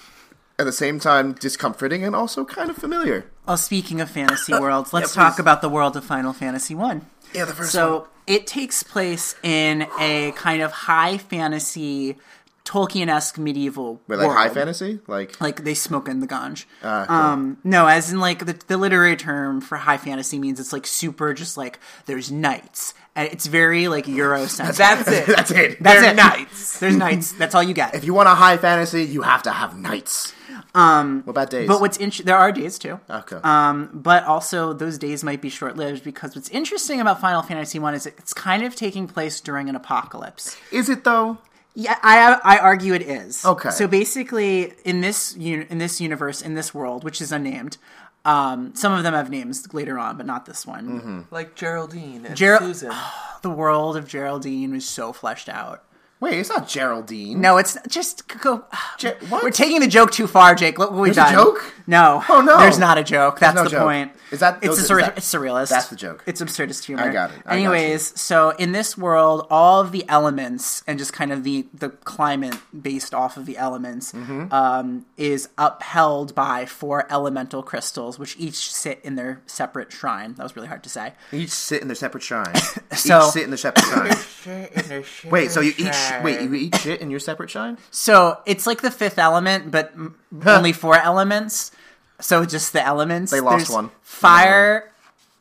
at the same time discomforting and also kind of familiar. Well, speaking of fantasy worlds, let's Yeah, talk about the world of Final Fantasy One. Yeah, the first So it takes place in a kind of high fantasy, Tolkien-esque medieval Wait, like world. high fantasy, like Like they smoke in the ganj. Ah, cool. Um, no, as in like the, the literary term for high fantasy means it's like super, just like there's knights, and it's very like Eurocentric. That's it. that's it. That's They're it. knights. There's knights. That's all you get. If you want a high fantasy, you have to have knights. Um, what about days? But what's interesting, there are days too. okay. Um, but also those days might be short lived because what's interesting about Final Fantasy One is it's kind of taking place during an apocalypse. is it though? Yeah, I I argue it is. Okay. So basically, in this uni- in this universe, in this world, which is unnamed, um, some of them have names later on, but not this one. Mm-hmm. Like Geraldine and Ger- Susan. The world of Geraldine was so fleshed out. Wait, it's not Geraldine. No, it's just go. Ge- what? We're taking the joke too far, Jake. Look what we've There's a done. joke? No. Oh, no. There's not a joke. That's no the joke. point. Is that- It's is a surre- that- it's surrealist. that's the joke. It's absurdist humor. I got it. I got Anyways, so in this world, all of the elements and just kind of the the climate based off of the elements Mm-hmm. um, is upheld by four elemental crystals, which each sit in their separate shrine. That was really hard to say. Each sit in their separate shrine. So- each sit in their separate shrine. Wait, so you each wait, you eat shit in your separate shine? So it's like the fifth element, but only four elements. So just the elements. They lost There's one. Fire,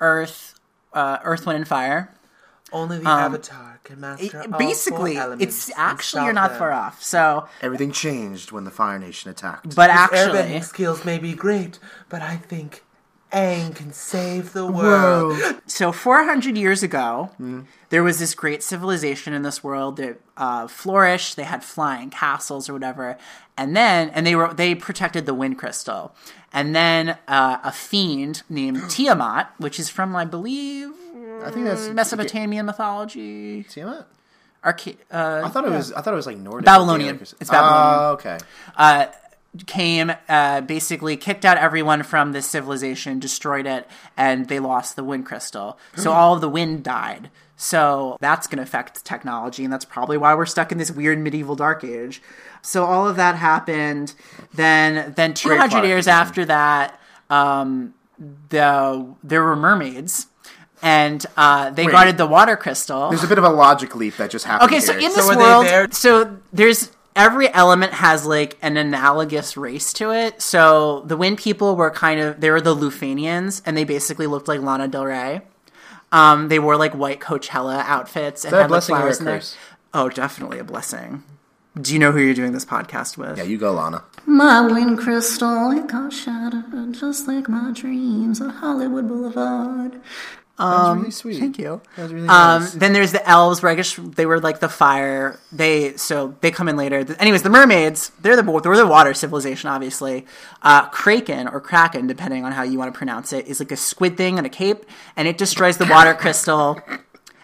earth, uh, earth, wind, and fire. Only the Avatar can master It- all four basically, elements it's actually you're not them. far off. So, Everything changed when the Fire Nation attacked. but His actually, airbending skills may be great, but I think Aang can save the world. so 400 years ago, Hmm. there was this great civilization in this world that uh, flourished. They had flying castles or whatever, and then and they were they protected the wind crystal. And then uh, a fiend named Tiamat, which is from I believe I think that's Mesopotamian mythology, Tiamat? Arca- uh, I thought it was I thought it was like Nordic. Babylonian. or Gaelic It's Babylonian. Oh, okay. Came, uh, basically kicked out everyone from this civilization, destroyed it, and they lost the wind crystal. So all of the wind died. So that's going to affect technology, and that's probably why we're stuck in this weird medieval dark age. So all of that happened. Then, then 200 years after that, um, the there were mermaids, and uh, they Wait. guarded the water crystal. There's a bit of a logic leap that just happened. Okay, so here. in this were they world, there- so there's every element has like an analogous race to it. So the Wind People were kind of they were the Lufenians, and they basically looked like Lana Del Rey. Um, they wore like white Coachella outfits and that a had like blessing or a flowers in there. Oh, definitely a blessing. Do you know who you're doing this podcast with? yeah, you go, Lana. My wind crystal, it got shattered just like my dreams on Hollywood Boulevard. That was really sweet. Thank you. That was really Um, nice. then there's the elves, where I guess they were like the fire. They so they come in later. Anyways, the mermaids, they're the they're the water civilization, obviously. Uh, Kraken or Kraken, depending on how you want to pronounce it, is like a squid thing and a cape, and it destroys the water crystal.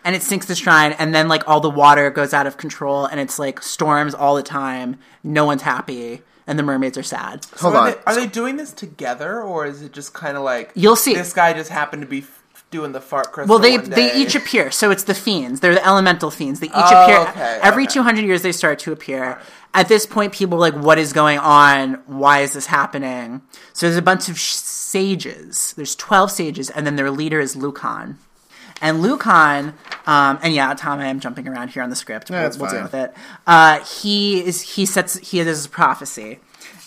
And it sinks the shrine, and then like all the water goes out of control, and it's like storms all the time. No one's happy, and the mermaids are sad. So Hold are on. They, are they doing this together, or is it just kind of like You'll see. This guy just happened to be f- doing the fart crystal. Well, they they each appear. So it's the fiends. They're the elemental fiends. They each Oh, appear okay, every okay. 200 years. They start to appear. At this point, people are like, "What is going on? Why is this happening?" So there's a bunch of sages. There's 12 sages, and then their leader is Lukahn. And Lukahn, um, and yeah, Tom, I am jumping around here on the script. Yeah, we'll, we'll deal with it. Uh, he is he sets he has a prophecy,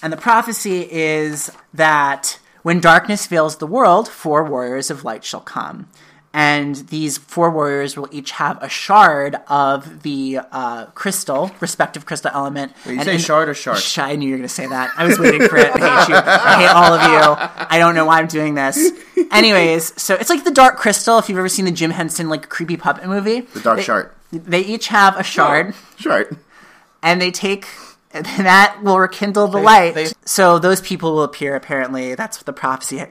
and the prophecy is that when darkness fills the world, four warriors of light shall come. And these four warriors will each have a shard of the uh, crystal, respective crystal element. you And say in- shard or shard? Sh- I knew you were going to say that. I was waiting for it. I hate you. I hate all of you. I don't know why I'm doing this. Anyways, so it's like the Dark Crystal. If you've ever seen the Jim Henson like creepy puppet movie, The Dark they, Shard. They each have a shard, Shard. and they take and that will rekindle the light. they- so those people will appear. Apparently, that's what the prophecy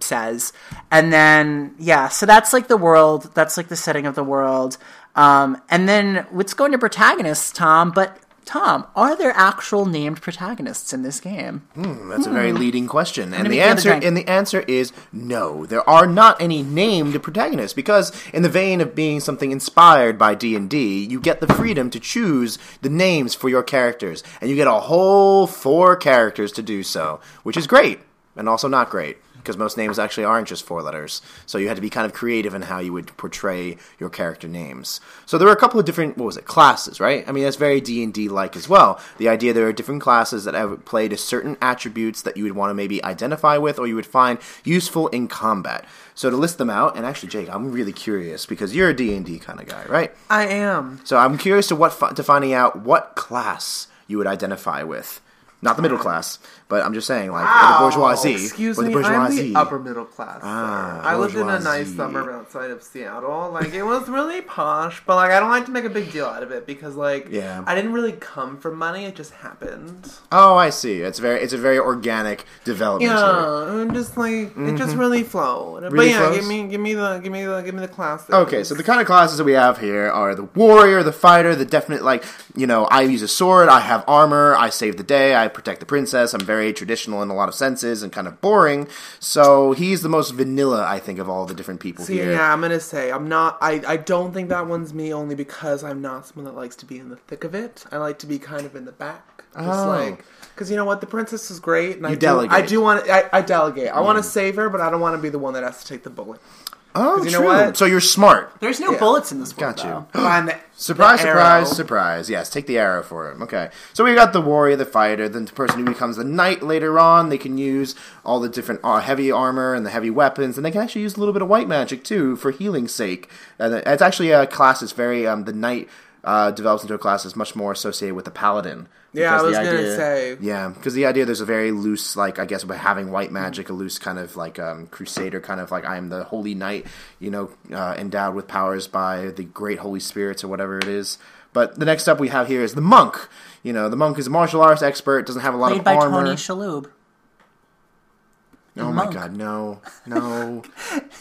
says. And then yeah, so that's like the world. That's like the setting of the world. Um, and then let's go into protagonists, Tom. But Tom, are there actual named protagonists in this game? That's a very leading question, and Hmm. the answer and the answer is no. There are not any named protagonists because, in the vein of being something inspired by D and D, you get the freedom to choose the names for your characters, and you get a whole four characters to do so, which is great and also not great because most names actually aren't just four letters. So you had to be kind of creative in how you would portray your character names. So there were a couple of different what was it classes, right? I mean that's very D and D like as well. The idea there are different classes that have played to certain attributes that you would want to maybe identify with or you would find useful in combat. So to list them out, and actually Jake, I'm really curious because you're a D and D kind of guy, right? I am. So I'm curious to what to finding out what class you would identify with. Not the middle class, but I'm just saying, like or the bourgeoisie. Excuse me, I'm bourgeoisie. the upper middle class. Ah, I lived in a nice suburb outside of Seattle. Like it was really posh, but like I don't like to make a big deal out of it because like Yeah. I didn't really come from money. It just happened. Oh, I see. It's very it's a very organic development. Yeah, and just like it just really flowed. but Mm-hmm. Yeah, flows? give me give me the give me the give me the class. Okay, so the kind of classes that we have here are the warrior, the fighter, the definite like you know I use a sword, I have armor, I save the day, I protect the princess. I'm very traditional in a lot of senses and kind of boring. So he's the most vanilla, I think, of all the different people See, here. yeah, I'm gonna say I'm not. I I don't think that one's me only because I'm not someone that likes to be in the thick of it. I like to be kind of in the back, just Oh. like because you know what, the princess is great, and I You do, delegate. Mm. I do want. I, I delegate. I want to save her, but I don't want to be the one that has to take the bullet. Oh, you true. know what? So you're smart. There's no Yeah. bullets in this world. Got you. though. The, Surprise, the surprise, arrow. surprise. Yes, take the arrow for him. Okay. So we got the warrior, the fighter, then the person who becomes the knight later on. They can use all the different uh, heavy armor and the heavy weapons, and they can actually use a little bit of white magic too for healing's sake. And it's actually a class that's very, um, the knight uh, develops into a class that's much more associated with the paladin. Yeah, I was the gonna idea- say. Yeah, because the idea there's a very loose, like I guess, by having white magic, a loose kind of like um, crusader, kind of like I am the holy knight, you know, uh, endowed with powers by the great holy spirits or whatever it is. But the next up we have here is the monk. You know, the monk is a martial arts expert, doesn't have a lot Played of by armor. Tony Shalhoub. oh my god, no, no,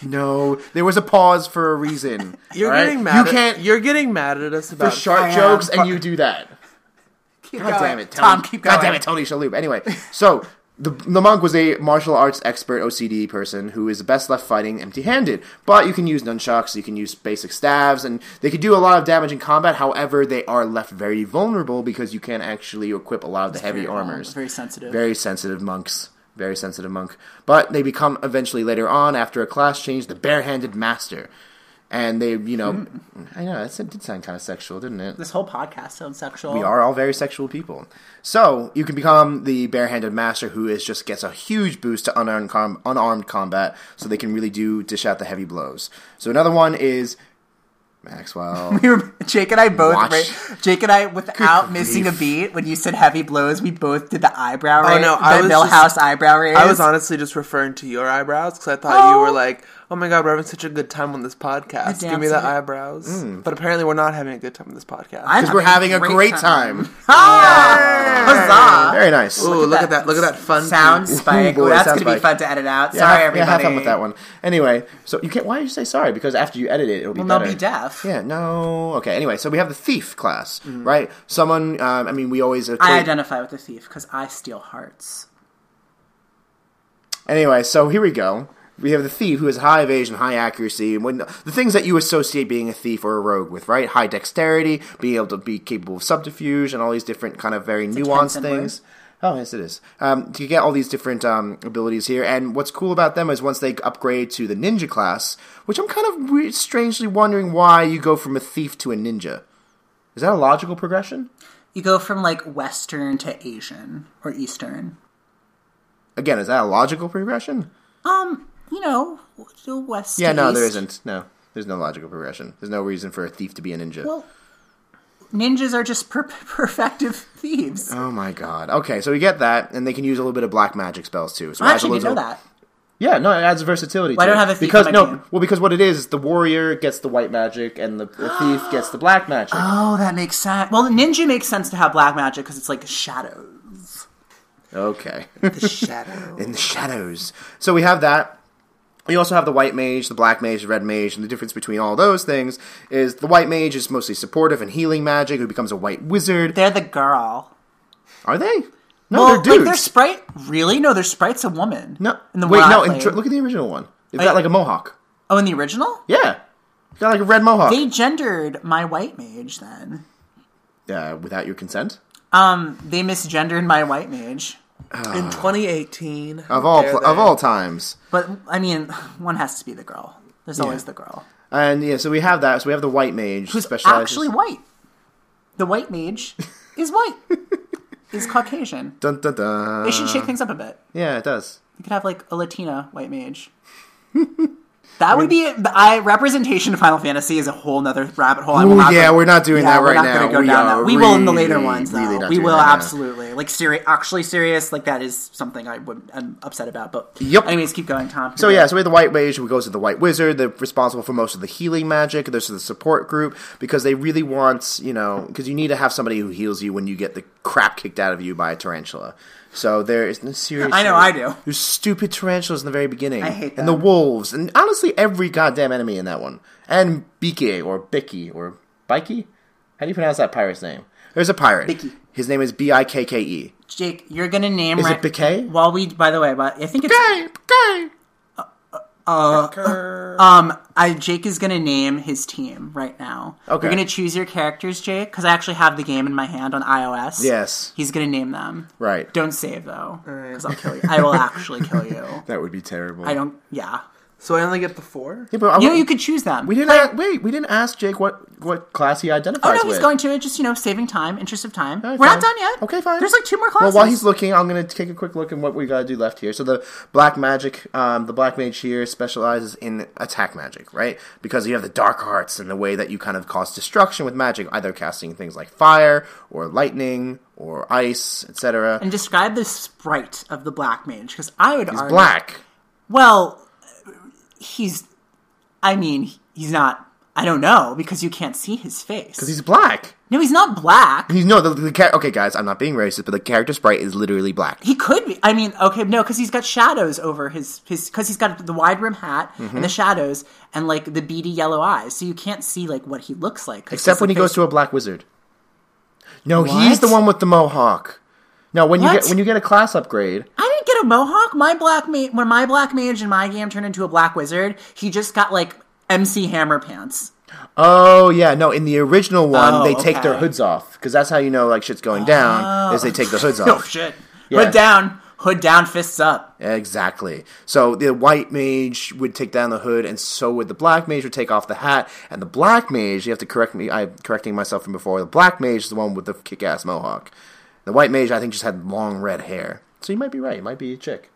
no! There was a pause for a reason. You're all right? getting mad. You at, can't You're getting mad at us for about sharp I am, jokes, and you do that. Keep God going. damn it, Tom. Tony. Keep God going. damn it, Tony Shalhoub. Anyway, so the the monk was a martial arts expert OCD person who is best left fighting empty handed. But you can use nunchucks, you can use basic staves, and they can do a lot of damage in combat. However, they are left very vulnerable because you can't actually equip a lot of the heavy Very armors. Very sensitive. Very sensitive monks. Very sensitive monk. But they become eventually later on, after a class change, the barehanded master. And they, you know, Hmm. I know, that did sound kind of sexual, didn't it? This whole podcast sounds sexual. We are all very sexual people. So you can become the barehanded master who is just gets a huge boost to unarmed, com- unarmed combat, so they can really do dish out the heavy blows. So another one is Maxwell. We were, Jake and I both. Ra- Jake and I, without missing a beat, when you said heavy blows, we both did the eyebrow raise. no, the I was Millhouse just- eyebrow raise. I was honestly just referring to your eyebrows because I thought you Oh. were like, Oh my god, we're having such a good time on this podcast. Give me the dancing. eyebrows. But apparently, we're not having a good time on this podcast. Because we're having a great time. Huzzah! Very nice. Ooh, look, at that! Look at that fun sound piece. spike. Ooh, boy, that's sound gonna be fun to edit out. Yeah, Sorry, have, yeah, everybody. have fun with that one. Anyway, so you can't. Why did you say sorry? Because after you edit it, it'll be Well, they'll be deaf. Yeah. No. Okay. Anyway, so we have the thief class, right? Someone. Um, I mean, we always. I identify with the thief because I steal hearts. Anyway, so here we go. We have the thief who has high evasion, high accuracy, and when the things that you associate being a thief or a rogue with, right? High dexterity, being able to be capable of subterfuge, and all these different kind of very nuanced Tencent things. Oh, yes, it is. Um, you get all these different um, abilities here, and what's cool about them is once they upgrade to the ninja class, which I'm kind of weird, strangely wondering why you go from a thief to a ninja. Is that a logical progression? You go from like Western to Asian or Eastern. Again, is that a logical progression? Um, you know, West. Yeah, no, East. there isn't. No, there's no logical progression. There's no reason for a thief to be a ninja. Well, ninjas are just per- perfective thieves. Oh my god. Okay, so we get that, and they can use a little bit of black magic spells too. So I actually didn't know that. Yeah, no, it adds versatility. Why to don't it. have a thief because no, well, because what it is, the warrior gets the white magic, and the, the thief gets the black magic. Oh, that makes sense. Well, the ninja makes sense to have black magic because it's like shadows. Okay, The shadow. in the shadows. So we have that. We also have the white mage, the black mage, the red mage, and the difference between all those things is the white mage is mostly supportive and healing magic, who becomes a white wizard. They're the girl. Are they? No, well, they're dudes. like their sprite. Really? No, their sprite's a woman. no, in the wait, no. In, look at the original one. Wait. got like a mohawk. Oh, in the original, Yeah, got like a red mohawk. they gendered my white mage. Then, uh, without your consent. um, they misgendered my white mage. In ah. 2018. Of all pl- of all times. But I mean, one has to be the girl. There's always the girl And yeah, so we have that. So we have the white mage who's specializes. actually white. The white mage is white. is Caucasian. Dun, dun, dun. They should shake things up a bit. Yeah, it does. You could have like a Latina white mage. That would be I representation of Final Fantasy is a whole nother rabbit hole. I will Ooh, yeah, go- we're not doing yeah, that we're not. Gonna go We down that. We will in the later ones, though. really we will right now. absolutely like serious, actually serious. Like that is something I would I'm upset about. But Yep. Anyways, keep going, Tom. So yeah, so we have the white mage who goes to the white wizard. They're responsible for most of the healing magic. There's the support group because they really want, you know, because you need to have somebody who heals you when you get the crap kicked out of you by a tarantula. So there is no serious. I know, I do. There's stupid tarantulas in the very beginning. I hate And the wolves, and honestly, every goddamn enemy in that one. And Bike or Bicky or Bikey. How do you pronounce that pirate's name? There's a pirate. Bicky. His name is B I K K E. Jake, you're gonna name Is right. it Biquet? While we, by the way, but I think it's Gay, gay. Um, I Jake is gonna name his team right now. Okay. You're gonna choose your characters, Jake, because I actually have the game in my hand on iOS. Yes. He's gonna name them. Right. Don't save though, because I'll kill you. I will actually kill you. That would be terrible. I don't. Yeah. So I only get the four? Yeah, but I You know, you could choose them. We didn't Play- ask, wait. We didn't ask Jake what what class he identifies. Oh identifies no, with. he's going to. Just you know, saving time, interest of time. All right, We're fine. not done yet. Okay, fine. There's like two more classes. Well, while he's looking, I'm going to take a quick look at what we got to do left here. So the black magic, um, the black mage here specializes in attack magic, right? Because you have the dark arts and the way that you kind of cause destruction with magic, either casting things like fire or lightning or ice, etc. and describe the sprite of the black mage, because I would He's argue. black. Well, he's. I mean, he's not. I don't know because you can't see his face. Because he's black. no, he's not black. He's no the, the okay, guys. I'm not being racist, but the character sprite is literally black. He could be. I mean, okay, no, because he's got shadows over his his because he's got the wide rim hat Mm-hmm. and the shadows and like the beady yellow eyes, so you can't see like what he looks like. Except when he goes to a black wizard. No, he's the one with the mohawk. No, when you get when you get a class upgrade, I didn't get a mohawk. My black mage when my black mage in my game turned into a black wizard, he just got like MC Hammer pants. Oh yeah, no. In the original one, Oh, they take their hoods off because that's how you know like shit's going down. Is they take the hoods Oh off. shit! Yeah. Hood down, hood down, fists up. Exactly. So the white mage would take down the hood, and so would the black mage would take off the hat. And the black mage, you have to correct me. I'm correcting myself from before. The black mage is the one with the kick-ass mohawk. The white mage, I think, just had long red hair. So you might be right. It might be a chick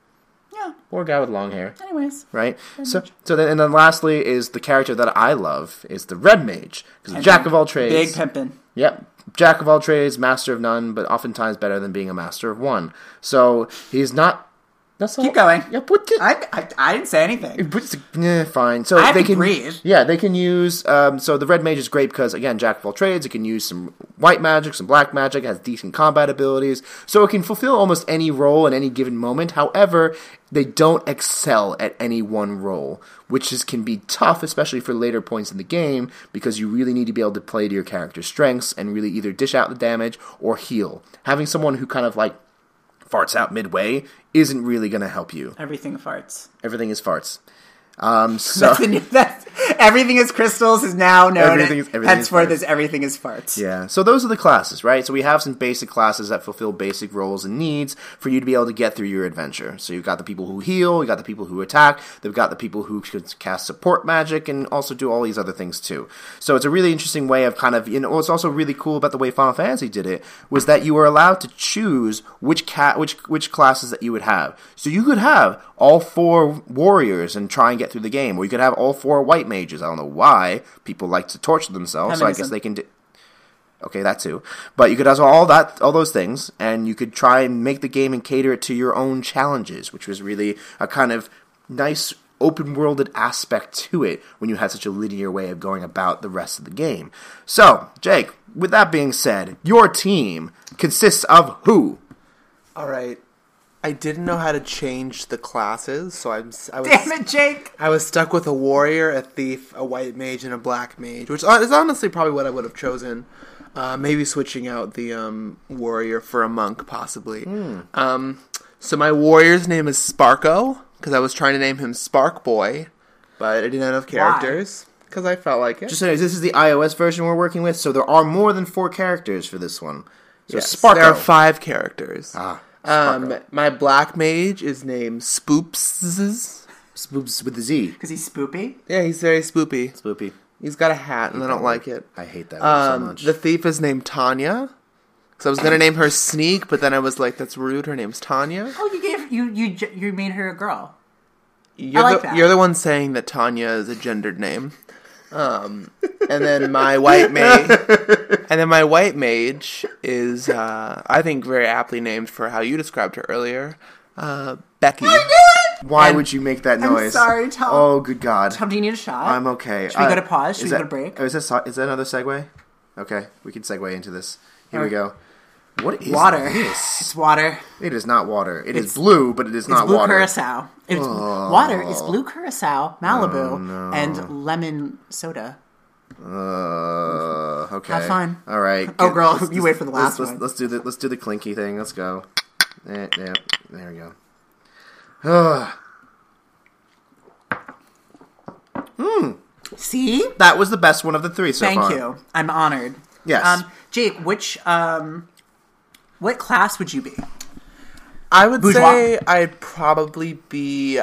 Yeah. or a guy with long hair. Anyways, right? So, so then, and then lastly is the character that I love is the Red Mage because Jack of all trades. big pimpin'. Yep, Jack of all trades, master of none, but oftentimes better than being a master of one. So he's not That's Keep all. going. Yeah, put it. I, I, I didn't say anything. But it's- yeah, fine. So I have they to can breathe. Yeah, they can use. Um, so the red mage is great because again, jack of all trades. It can use some white magic, some black magic. Has decent combat abilities, so it can fulfill almost any role in any given moment. However, they don't excel at any one role, which is can be tough, especially for later points in the game, because you really need to be able to play to your character's strengths and really either dish out the damage or heal. Having someone who kind of like farts out midway isn't really going to help you. Everything farts. Everything is farts. Um, so That's new, that's, everything is crystals is now known. Everything is- everything is henceforth farts. as everything is farts. Yeah, so those are the classes, right? So we have some basic classes that fulfill basic roles and needs for you to be able to get through your adventure. So you've got the people who heal, you got the people who attack, they've got the people who can cast support magic and also do all these other things too. So it's a really interesting way of kind of, you know, what's also really cool about the way Final Fantasy did it was that you were allowed to choose which cat, which which classes that you would have. So you could have all four warriors and try and get through the game, or you could have all four white mages. I don't know why people like to torture themselves, so I guess Feminism. they can do. Okay, that too. But you could have all that all those things, and you could try and make the game and cater it to your own challenges, which was really a kind of nice open worlded aspect to it when you had such a linear way of going about the rest of the game. So, Jake, with that being said, your team consists of who? All right. I didn't know how to change the classes, so I'm I was Damn it, Jake! I was stuck with a warrior, a thief, a white mage, and a black mage, which is honestly probably what I would have chosen. Uh, maybe switching out the um, warrior for a monk, possibly. Um, so my warrior's name is Sparko because I was trying to name him Spark Boy, but I didn't have enough characters because I felt like it. Just so this is the iOS version we're working with, so there are more than four characters for this one. So Yes, Sparko. There are five characters. Ah, um, my black mage is named Spoops. Spoops with the Z. Because he's spoopy. Yeah, he's very spoopy. Spoopy. He's got a hat, and I don't like it. I hate that word so Um, much. the thief is named Tanya. So I was gonna name her Sneak, but then I was like, "That's rude." Her name's Tanya. Oh, you gave you you you made her a girl. You're like the that. you're the one saying that Tanya is a gendered name. Um, and then my white mage, and then my white mage is, uh, I think, very aptly named for how you described her earlier, uh, Becky. Why and- would you make that I'm noise? sorry, Tom. Oh, good God. Tom, do you need a shot? I'm okay. Should we go to pause? Should is we that, go to break? oh, Is that, so- is that another segue? Okay, we can segue into this. Here we go. What is water. this? It's water. It is not water. It is It's- blue, but it is not water. It's blue water. curacao. It's water. It's blue curacao, Malibu, and lemon soda. Uh, okay. Have fun. All right. Oh, girl, let's- you wait for the let's- last let's, one. Let's do the let's do the clinky thing. Let's go. Eh, yeah, there we go. Ugh. See? that was the best one of the three so Thank far. you. I'm honored. Yes. Um, Jake, which um, what class would you be? I would Bourgeois. say I'd probably be.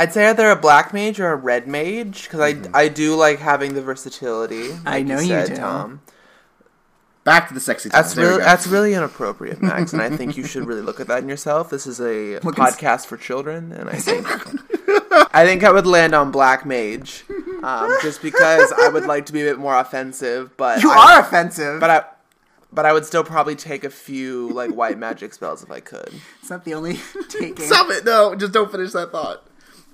I'd say either a black mage or a red mage because I I do like having the versatility. Mm-hmm. I know you said, do. Tom. Back to the sexy times. That's There really that's really inappropriate, Max, and I think you should really look at that in yourself. This is a Look and s- podcast for children, and I think I think I would land on black mage, um, just because I would like to be a bit more offensive. But You I, are offensive. but I. But I would still probably take a few like white magic spells if I could. it's not the only taking. Stop it! No, just don't finish that thought.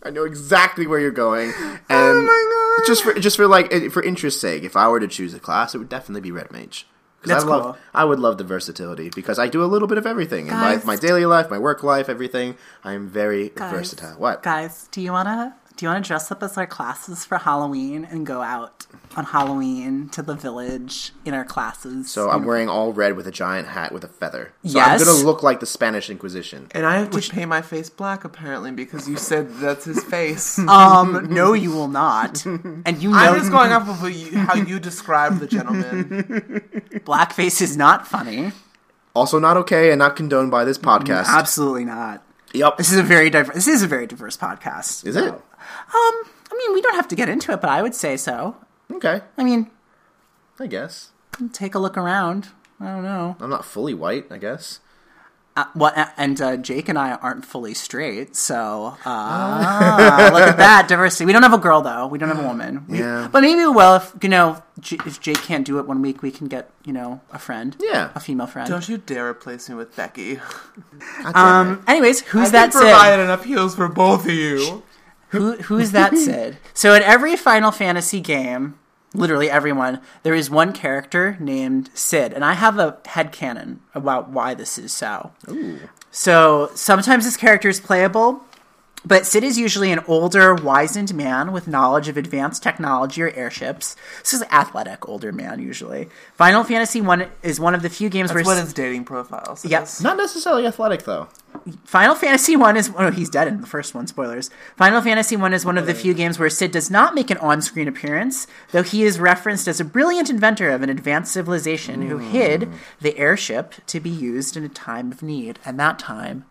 I know exactly where you're going, oh and Oh my God. just for just for like for interest's sake, if I were to choose a class, it would definitely be red mage. 'Cause That's I love, cool. I would love the versatility because I do a little bit of everything in my, my daily life, my work life, everything. I am very Guys, versatile. What? Guys, do you wanna do you wanna dress up as our classes for Halloween and go out on Halloween to the village in our classes? So I'm wearing all red with a giant hat with a feather. So Yes. I'm gonna look like the Spanish Inquisition. And I have to paint my face black apparently because you said that's his face. um, no, you will not. And you know, I'm just going off of how you, how you described the gentleman. blackface is not funny. Also not okay and not condoned by this podcast. Absolutely not. Yep. This is a very diverse. This is a very diverse podcast. Is it? Um, I mean, we don't have to get into it, but I would say so. Okay. I mean, I guess. take a look around. I don't know. I'm not fully white, I guess. Uh, what and uh, Jake and I aren't fully straight, so uh, look at that diversity. We don't have a girl though. We don't have a woman. We- Yeah. but maybe we will if you know J- if Jake can't do it one week, we can get you know a friend. Yeah. a female friend. Don't you dare replace me with Becky. um. Anyways, who's I that? can Sid? provide enough heals for both of you. Who who's that Sid? So in every Final Fantasy game, literally everyone, there is one character named Sid, and I have a head headcanon about why this is so. So sometimes this character is playable, but Sid is usually an older, wizened man with knowledge of advanced technology or airships. This is an athletic older man usually. Final Fantasy One is one of the few games That's where what his dating profile says. Yep. Not necessarily athletic though. Final Fantasy One is oh he's dead in the first one. Spoilers. Final Fantasy One is one of the few games where Sid does not make an on-screen appearance, though he is referenced as a brilliant inventor of an advanced civilization who hid the airship to be used in a time of need, and that time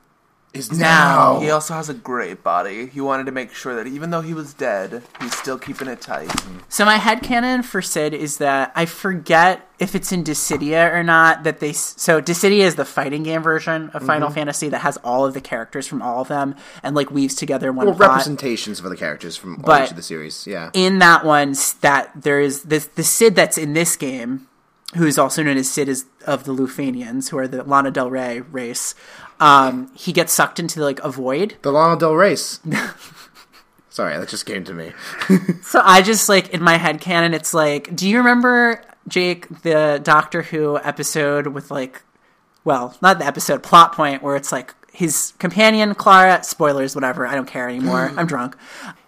Is now. He also has a great body. He wanted to make sure that even though he was dead, he's still keeping it tight. So my head headcanon for Sid is that I forget if it's in Dissidia or not that they so Dissidia is the fighting game version of mm-hmm. Final Fantasy that has all of the characters from all of them and like weaves together one Well, plot. representations of the characters from all But- each of the series. Yeah. in that one that there is this the Sid that's in this game, who is also known as Sid is of the Lufenians, who are the Lana Del Rey race. Um, he gets sucked into like a void. The Lana Del Race. Sorry, that just came to me. So I just like in my head canon, it's like, do you remember Jake the Doctor Who episode with like, well, not the episode plot point where it's like his companion Clara. Spoilers, whatever. I don't care anymore. Mm. I'm drunk.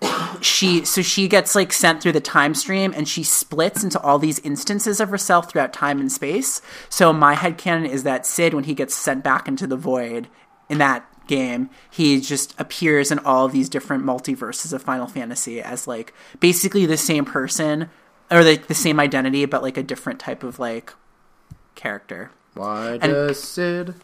She so she gets like sent through the time stream and she splits into all these instances of herself throughout time and space. So my head canon is that Sid, when he gets sent back into the void in that game, he just appears in all of these different multiverses of Final Fantasy as like basically the same person or like the same identity, but like a different type of like character. Why And- does Sid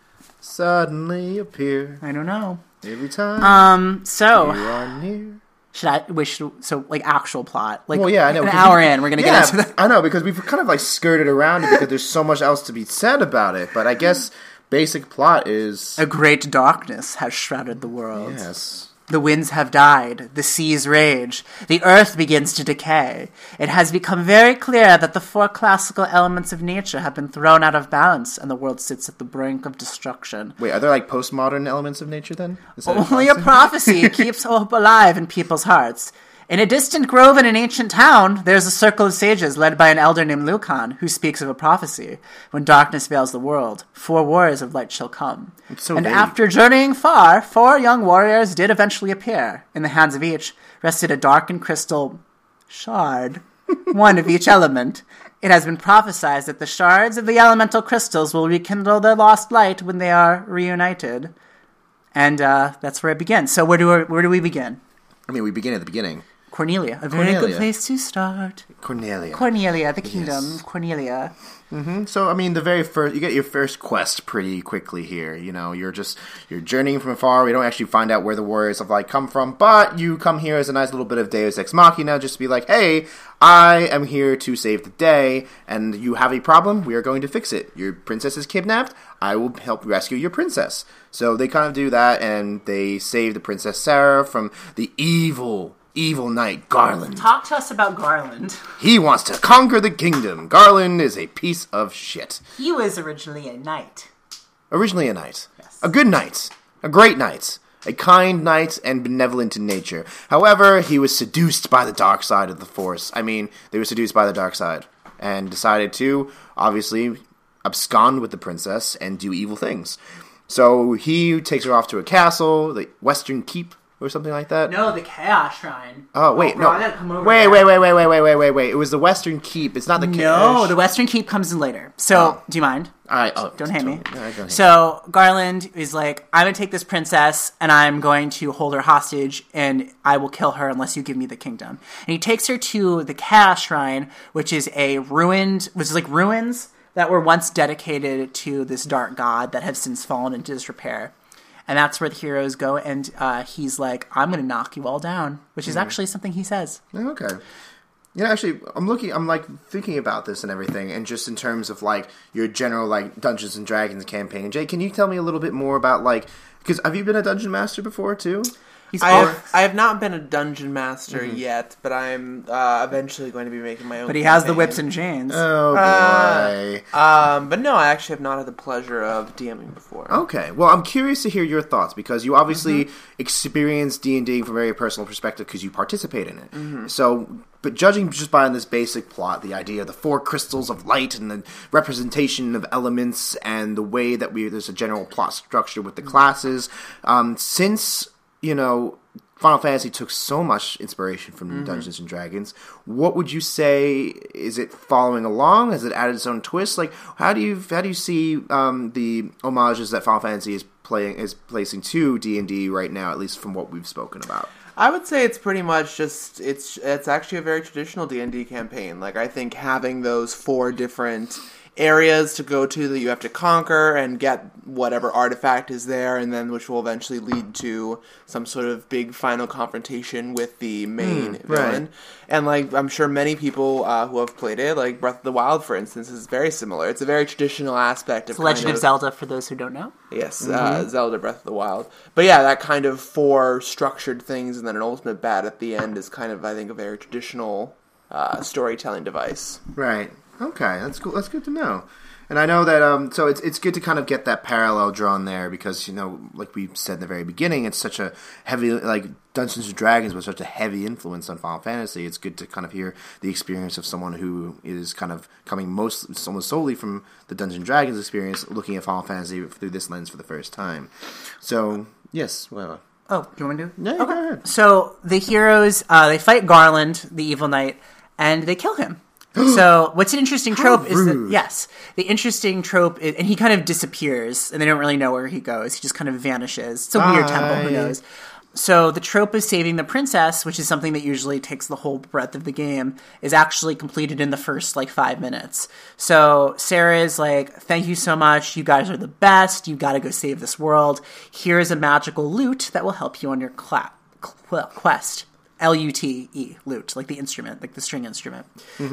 suddenly appear I don't know. every time Um. So you are near? should I wish so like actual plot like Well, yeah, I know. an hour we- in we're gonna yeah, get into that. I know because we've kind of like skirted around it because there's so much else to be said about it. But I guess basic plot is A great darkness has shrouded the world. yes. The winds have died, the seas rage, the earth begins to decay. It has become very clear that the four classical elements of nature have been thrown out of balance and the world sits at the brink of destruction. Wait, are there like postmodern elements of nature then? Only a prophecy keeps hope alive in people's hearts. In a distant grove in an ancient town, there's a circle of sages led by an elder named Lukahn, who speaks of a prophecy. When darkness veils the world, four warriors of light shall come. so and vague. after journeying far, four young warriors did eventually appear. In the hands of each rested a darkened crystal shard, one of each element. It has been prophesied that the shards of the elemental crystals will rekindle their lost light when they are reunited. And uh, that's where it begins. So where do we, where do we begin? I mean, we begin at the beginning. Cornelia, a very good place to start. Cornelia. Cornelia, the kingdom Yes. of Cornelia. Mm-hmm. So I mean, the very first you get your first quest pretty quickly here. You know, you're just you're journeying from afar. We don't actually find out where the warriors of light come from, but you come here as a nice little bit of Deus Ex Machina, just to be like, hey, I am here to save the day, and you have a problem. We are going to fix it. Your princess is kidnapped. I will help rescue your princess. So they kind of do that, and they save the princess Sarah from the evil. Evil knight Garland. Talk to us about Garland. He wants to conquer the kingdom. Garland is a piece of shit. He was originally a knight. Originally a knight. A good knight. A great knight. A kind knight and benevolent in nature. However, he was seduced by the dark side of the Force. I mean, they were seduced by the dark side. And decided to, obviously, abscond with the princess and do evil things. So he takes her off to a castle, the Western Keep, or something like that. No, the Chaos Shrine. Oh wait, oh, bro, no. I gotta come wait, wait, wait, wait, wait, wait, wait, wait, wait. It was the Western Keep. It's not the No, Ca- the Western Keep comes in later. So, Oh. do you mind? I, oh, Don't hate me. No, don't So Garland is like, I'm gonna take this princess and I'm going to hold her hostage and I will kill her unless you give me the kingdom. And he takes her to the Chaos Shrine, which is a ruined, which is like ruins that were once dedicated to this dark god that have since fallen into disrepair. And that's where the heroes go, and uh, he's like, "I'm gonna knock you all down," which is actually something he says. Okay. You know, actually, I'm looking. I'm like thinking about this and everything, and just in terms of like your general like Dungeons and Dragons campaign. Jay, can you tell me a little bit more about like because have you been a dungeon master before too? He's I have, I have not been a dungeon master Mm-hmm. yet, but I'm uh, eventually going to be making my own. but he has the whips and chains. Oh boy. Uh, Um, but no, I actually have not had the pleasure of DMing before. Okay. Well, I'm curious to hear your thoughts because you obviously Mm-hmm. experience D and D from a very personal perspective because you participate in it. Mm-hmm. So, but judging just by this basic plot, the idea of the four crystals of light and the representation of elements and the way that we there's a general plot structure with the classes. Um, since you know. Final Fantasy took so much inspiration from Mm-hmm. Dungeons and Dragons. What would you say? Is it following along? Has it added its own twist? Like, how do you how do you see um, the homages that Final Fantasy is playing is placing to D and D right now? At least from what we've spoken about. I would say it's pretty much just it's it's actually a very traditional D and D campaign. Like I think having those four different areas to go to that you have to conquer and get whatever artifact is there, and then which will eventually lead to some sort of big final confrontation with the main right. villain. And like I'm sure many people uh, who have played it, like Breath of the Wild, for instance, is very similar. It's a very traditional aspect of It's Legend kind of Zelda for those who don't know. Yes, uh, Zelda Breath of the Wild. But yeah, that kind of four structured things and then an ultimate bat at the end is kind of, I think, a very traditional uh, storytelling device. Right. Okay. That's cool. That's good to know. And I know that um, so it's it's good to kind of get that parallel drawn there because you know, like we said in the very beginning, it's such a heavy like Dungeons and Dragons was such a heavy influence on Final Fantasy. It's good to kind of hear the experience of someone who is kind of coming most almost solely from the Dungeons and Dragons experience, looking at Final Fantasy through this lens for the first time. So yes, well, Oh, do you want me to? no, go ahead. So the heroes uh, they fight Garland, the evil knight, and they kill him. so what's an interesting trope is that yes, the interesting trope is, and he kind of disappears, and they don't really know where he goes. He just kind of vanishes. It's a weird temple. Who knows? So the trope of saving the princess, which is something that usually takes the whole breadth of the game, is actually completed in the first like five minutes. So Sarah is like, "Thank you so much. You guys are the best. You got to go save this world. Here is a magical loot that will help you on your cla- cl- quest." L U T E, lute, like the instrument, like the string instrument.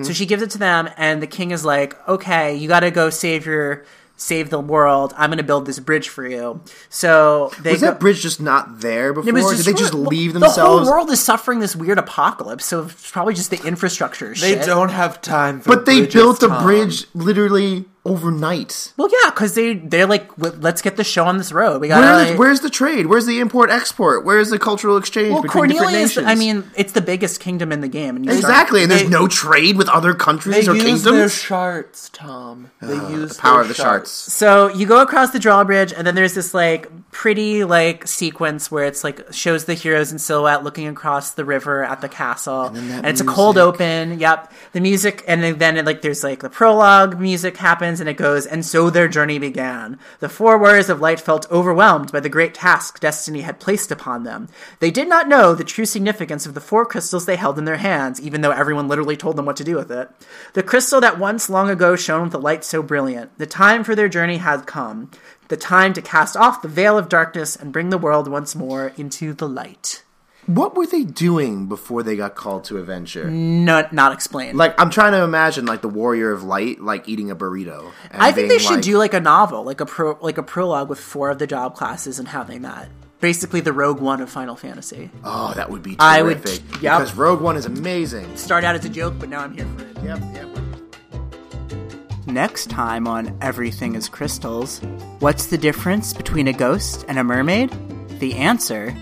So she gives it to them, and the king is like, "Okay, you got to go save your." Save the world. I'm going to build this bridge for you. So they Was go- that bridge just not there before? it Did they just destroyed. leave Well, themselves? The whole world is suffering this weird apocalypse, so it's probably just the infrastructure. They shit. don't have time for but they bridges, built a Tom. bridge literally overnight. Well, yeah, because they they're like, let's get the show on this road. We got Where is, where's the trade? Where's the import export? Where's the cultural exchange well, between different nations? I mean, it's the biggest kingdom in the game, and you start- exactly, and there's they- no trade with other They countries or use kingdoms. their shards, Tom. They ah, use the power of the shards. So you go across the drawbridge, and then there's this like pretty like sequence where it's like shows the heroes in silhouette looking across the river at the castle, and, that it's a cold open. Yep, the music, and then, then like there's like the prologue music happens, and it goes, and so their journey began. The four warriors of light felt overwhelmed by the great task destiny had placed upon them. They did not know the true significance of the four crystals they held in their hands, even though everyone literally told them what to do with it. The crystal that once long ago shone with a light so brilliant. The time for their journey had come. The time to cast off the veil of darkness and bring the world once more into the light. what were they doing before they got called to adventure? Not, not explained. Like I'm trying to imagine like the warrior of light like eating a burrito. and I think they should like- do like a novel, like a pro, like a prologue with four of the job classes and how they met. Basically, the Rogue One of Final Fantasy. Oh, that would be terrific. I would- yep. Because Rogue One is amazing. Start out as a joke, but now I'm here for it. Yep, yep. Next time on Everything is Crystals, what's the difference between a ghost and a mermaid? The answer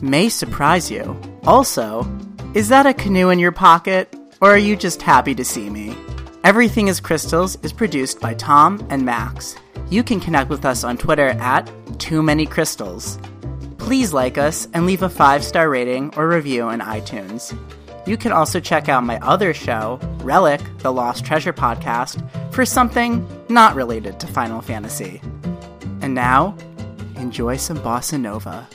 may surprise you. Also, is that a canoe in your pocket, or are you just happy to see me? Everything is Crystals is produced by Tom and Max. You can connect with us on Twitter at Too Many Crystals. Please like us and leave a five star rating or review on iTunes. You can also check out my other show, Relic, the Lost Treasure podcast, for something not related to Final Fantasy. And now, enjoy some bossa nova.